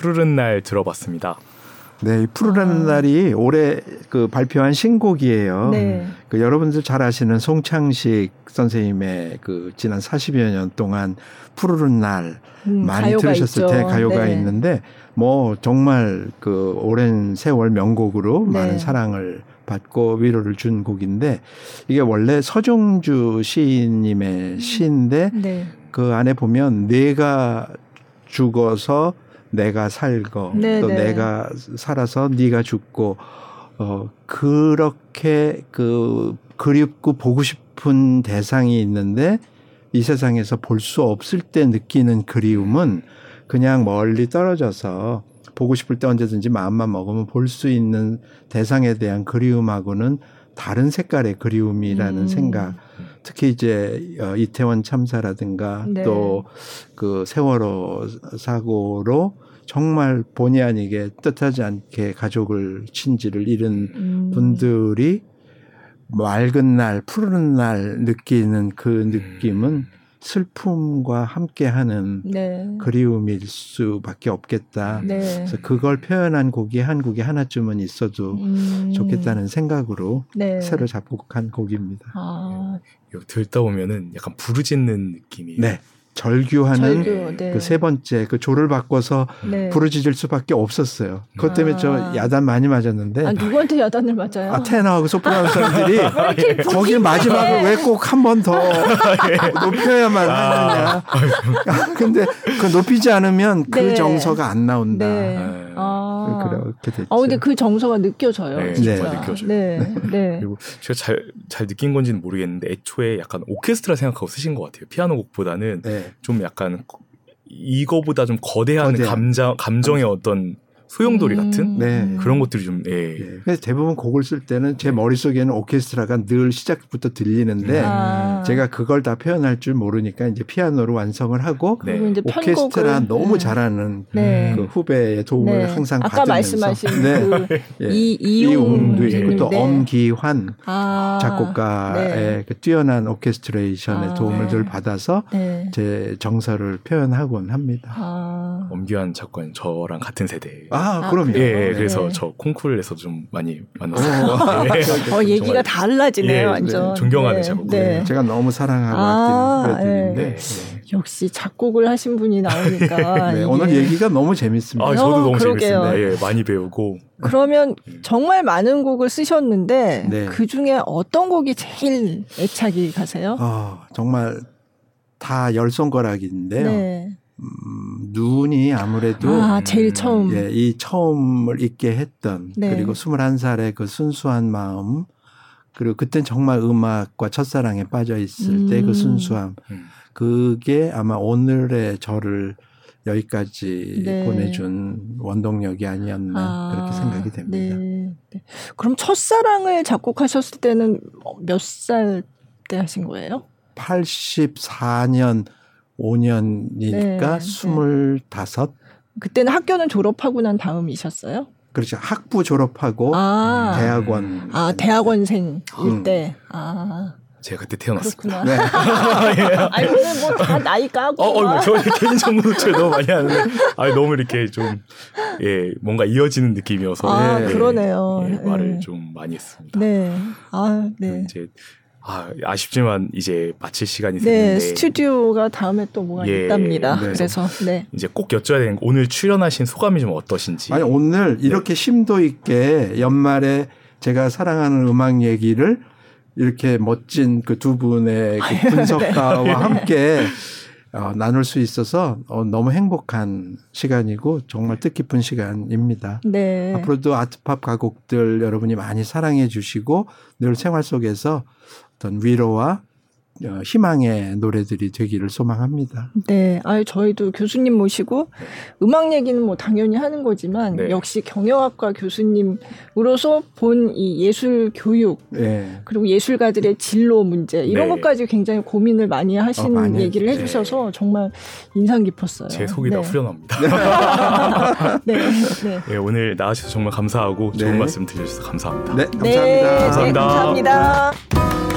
푸르른 날 들어봤습니다. 네, 푸르른 아. 날이 올해 그 발표한 신곡이에요. 네. 그 여러분들 잘 아시는 송창식 선생님의 그 지난 40여 년 동안 푸르른 날 음, 많이 들으셨을 때 가요가 네. 있는데 뭐 정말 그 오랜 세월 명곡으로 네. 많은 사랑을 받고 위로를 준 곡인데 이게 원래 서종주 시인님의 음. 시인데 네. 그 안에 보면 내가 죽어서 내가 살고 네네. 또 네. 내가 살아서 네가 죽고 어 그렇게 그 그립고 보고 싶은 대상이 있는데 이 세상에서 볼 수 없을 때 느끼는 그리움은 그냥 멀리 떨어져서 보고 싶을 때 언제든지 마음만 먹으면 볼 수 있는 대상에 대한 그리움하고는 다른 색깔의 그리움이라는 음. 생각. 특히 이제 어, 이태원 참사라든가 네. 또그 세월호 사고로 정말 본의 아니게 뜻하지 않게 가족을 친지를 잃은 음. 분들이 맑은 날 푸르른 날 느끼는 그 느낌은 슬픔과 함께하는 네. 그리움일 수밖에 없겠다. 네. 그래서 그걸 표현한 곡이 한 곡이 하나쯤은 있어도 음. 좋겠다는 생각으로 네. 새로 작곡한 곡입니다. 아. 이거 들다 보면은 약간 부르짖는 느낌이. 네. 절규하는 절규, 네. 그세 번째 그 조를 바꿔서 네. 부르짖을 수밖에 없었어요. 그것 때문에 아. 저 야단 많이 맞았는데. 아, 누구한테 야단을 맞아요? 아, 테너하고 소프라노 사람들이 거기 마지막을 왜 꼭 한 번 더 높여야만 하느냐. 아, 근데 그 높이지 않으면 그 네. 정서가 안 나온다. 네. 아. 그렇게 됐죠. 아, 근데 그 정서가 느껴져요. 네, 진짜 느껴져요. 네. 네. 그리고 제가 잘, 잘 느낀 건지는 모르겠는데 애초에 약간 오케스트라 생각하고 쓰신 것 같아요. 피아노 곡보다는 네. 좀 약간 이거보다 좀 거대한 거대 감정 감정의 어떤 소용돌이 음. 같은 네. 그런 것들이 좀 예. 예. 그래서 대부분 곡을 쓸 때는 제 머릿속에는 오케스트라가 늘 시작부터 들리는데 아. 제가 그걸 다 표현할 줄 모르니까 이제 피아노로 완성을 하고 네. 오케스트라 너무 네. 잘하는 네. 그 후배의 도움을 네. 항상 아까 받으면서 말씀하신 네. 그 예. 이, 이용도 있고 또 엄기환 아. 작곡가의 그 뛰어난 오케스트레이션의 아. 도움을 늘 받아서 제 정서를 표현하곤 합니다. 아. 엄기환 작곡가는 저랑 같은 세대. 아, 아 그럼요. 예, 예 그래서 저 콩쿨에서 좀 많이 만났어요. 예. 어, 얘기가 달라지네요, 예, 완전. 존경하는 작곡가. 네. 제가 너무 사랑하고 아, 아끼는 애들인데. 역시 작곡을 하신 분이 나오니까 네, 오늘 얘기가 너무 재밌습니다. 아, 저도 너무 그러게요. 재밌습니다. 예, 많이 배우고. 그러면 정말 많은 곡을 쓰셨는데 네. 그 중에 어떤 곡이 제일 애착이 가세요? 어, 정말 다 열 손가락인데요. 네. 음, 눈이 아무래도 아, 제일 처음 예, 이 처음을 잊게 했던 네. 그리고 21살의 그 순수한 마음 그리고 그땐 정말 음악과 첫사랑에 빠져 있을 음. 때그 순수함 음. 그게 아마 오늘의 저를 여기까지 네. 보내준 원동력이 아니었나 아, 그렇게 생각이 됩니다. 네. 네. 그럼 첫사랑을 작곡하셨을 때는 몇 살 때 하신 거예요? 84년 5년이니까 스물다섯. 그때는 학교는 졸업하고 난 다음이셨어요? 그렇죠. 학부 졸업하고 아. 대학원. 아 대학원생일 음. 때. 아. 제가 그때 태어났습니다. 네. 아니 오늘 뭐 다 나이 까고. 어, 어, 저 개인 정보 노출 너무 많이 하는데, 아 너무 이렇게 좀 예, 뭔가 이어지는 느낌이어서. 아, 예, 그러네요. 예, 말을 네. 좀 많이 했습니다. 네. 아, 네. 이제 아, 아쉽지만 이제 마칠 시간이 네, 됐는데 스튜디오가 다음에 또 뭐가 예, 있답니다. 네. 그래서 네. 이제 꼭 여쭤야 되는 오늘 출연하신 소감이 좀 어떠신지. 아니 오늘 이렇게 네. 심도 있게 연말에 제가 사랑하는 음악 얘기를 이렇게 멋진 그 두 분의 그 네. 분석가와 네. 함께 어, 나눌 수 있어서 어, 너무 행복한 시간이고 정말 뜻깊은 시간입니다. 네. 앞으로도 아트팝 가곡들 여러분이 많이 사랑해 주시고 늘 생활 속에서 어떤 위로와 어, 희망의 노래들이 되기를 소망합니다. 네, 아 저희도 교수님 모시고 음악 얘기는 뭐 당연히 하는 거지만 네. 역시 경영학과 교수님으로서 본 이 예술 교육 네. 그리고 예술가들의 진로 문제 이런 네. 것까지 굉장히 고민을 많이 하신 어, 많이 얘기를 네. 해주셔서 정말 인상 깊었어요. 제 속이 다 네. 후련합니다. 네. 네. 오늘 나와주셔서 정말 감사하고 좋은 말씀 들려주셔서 감사합니다. 네, 감사합니다. 감사합니다. 감사합니다.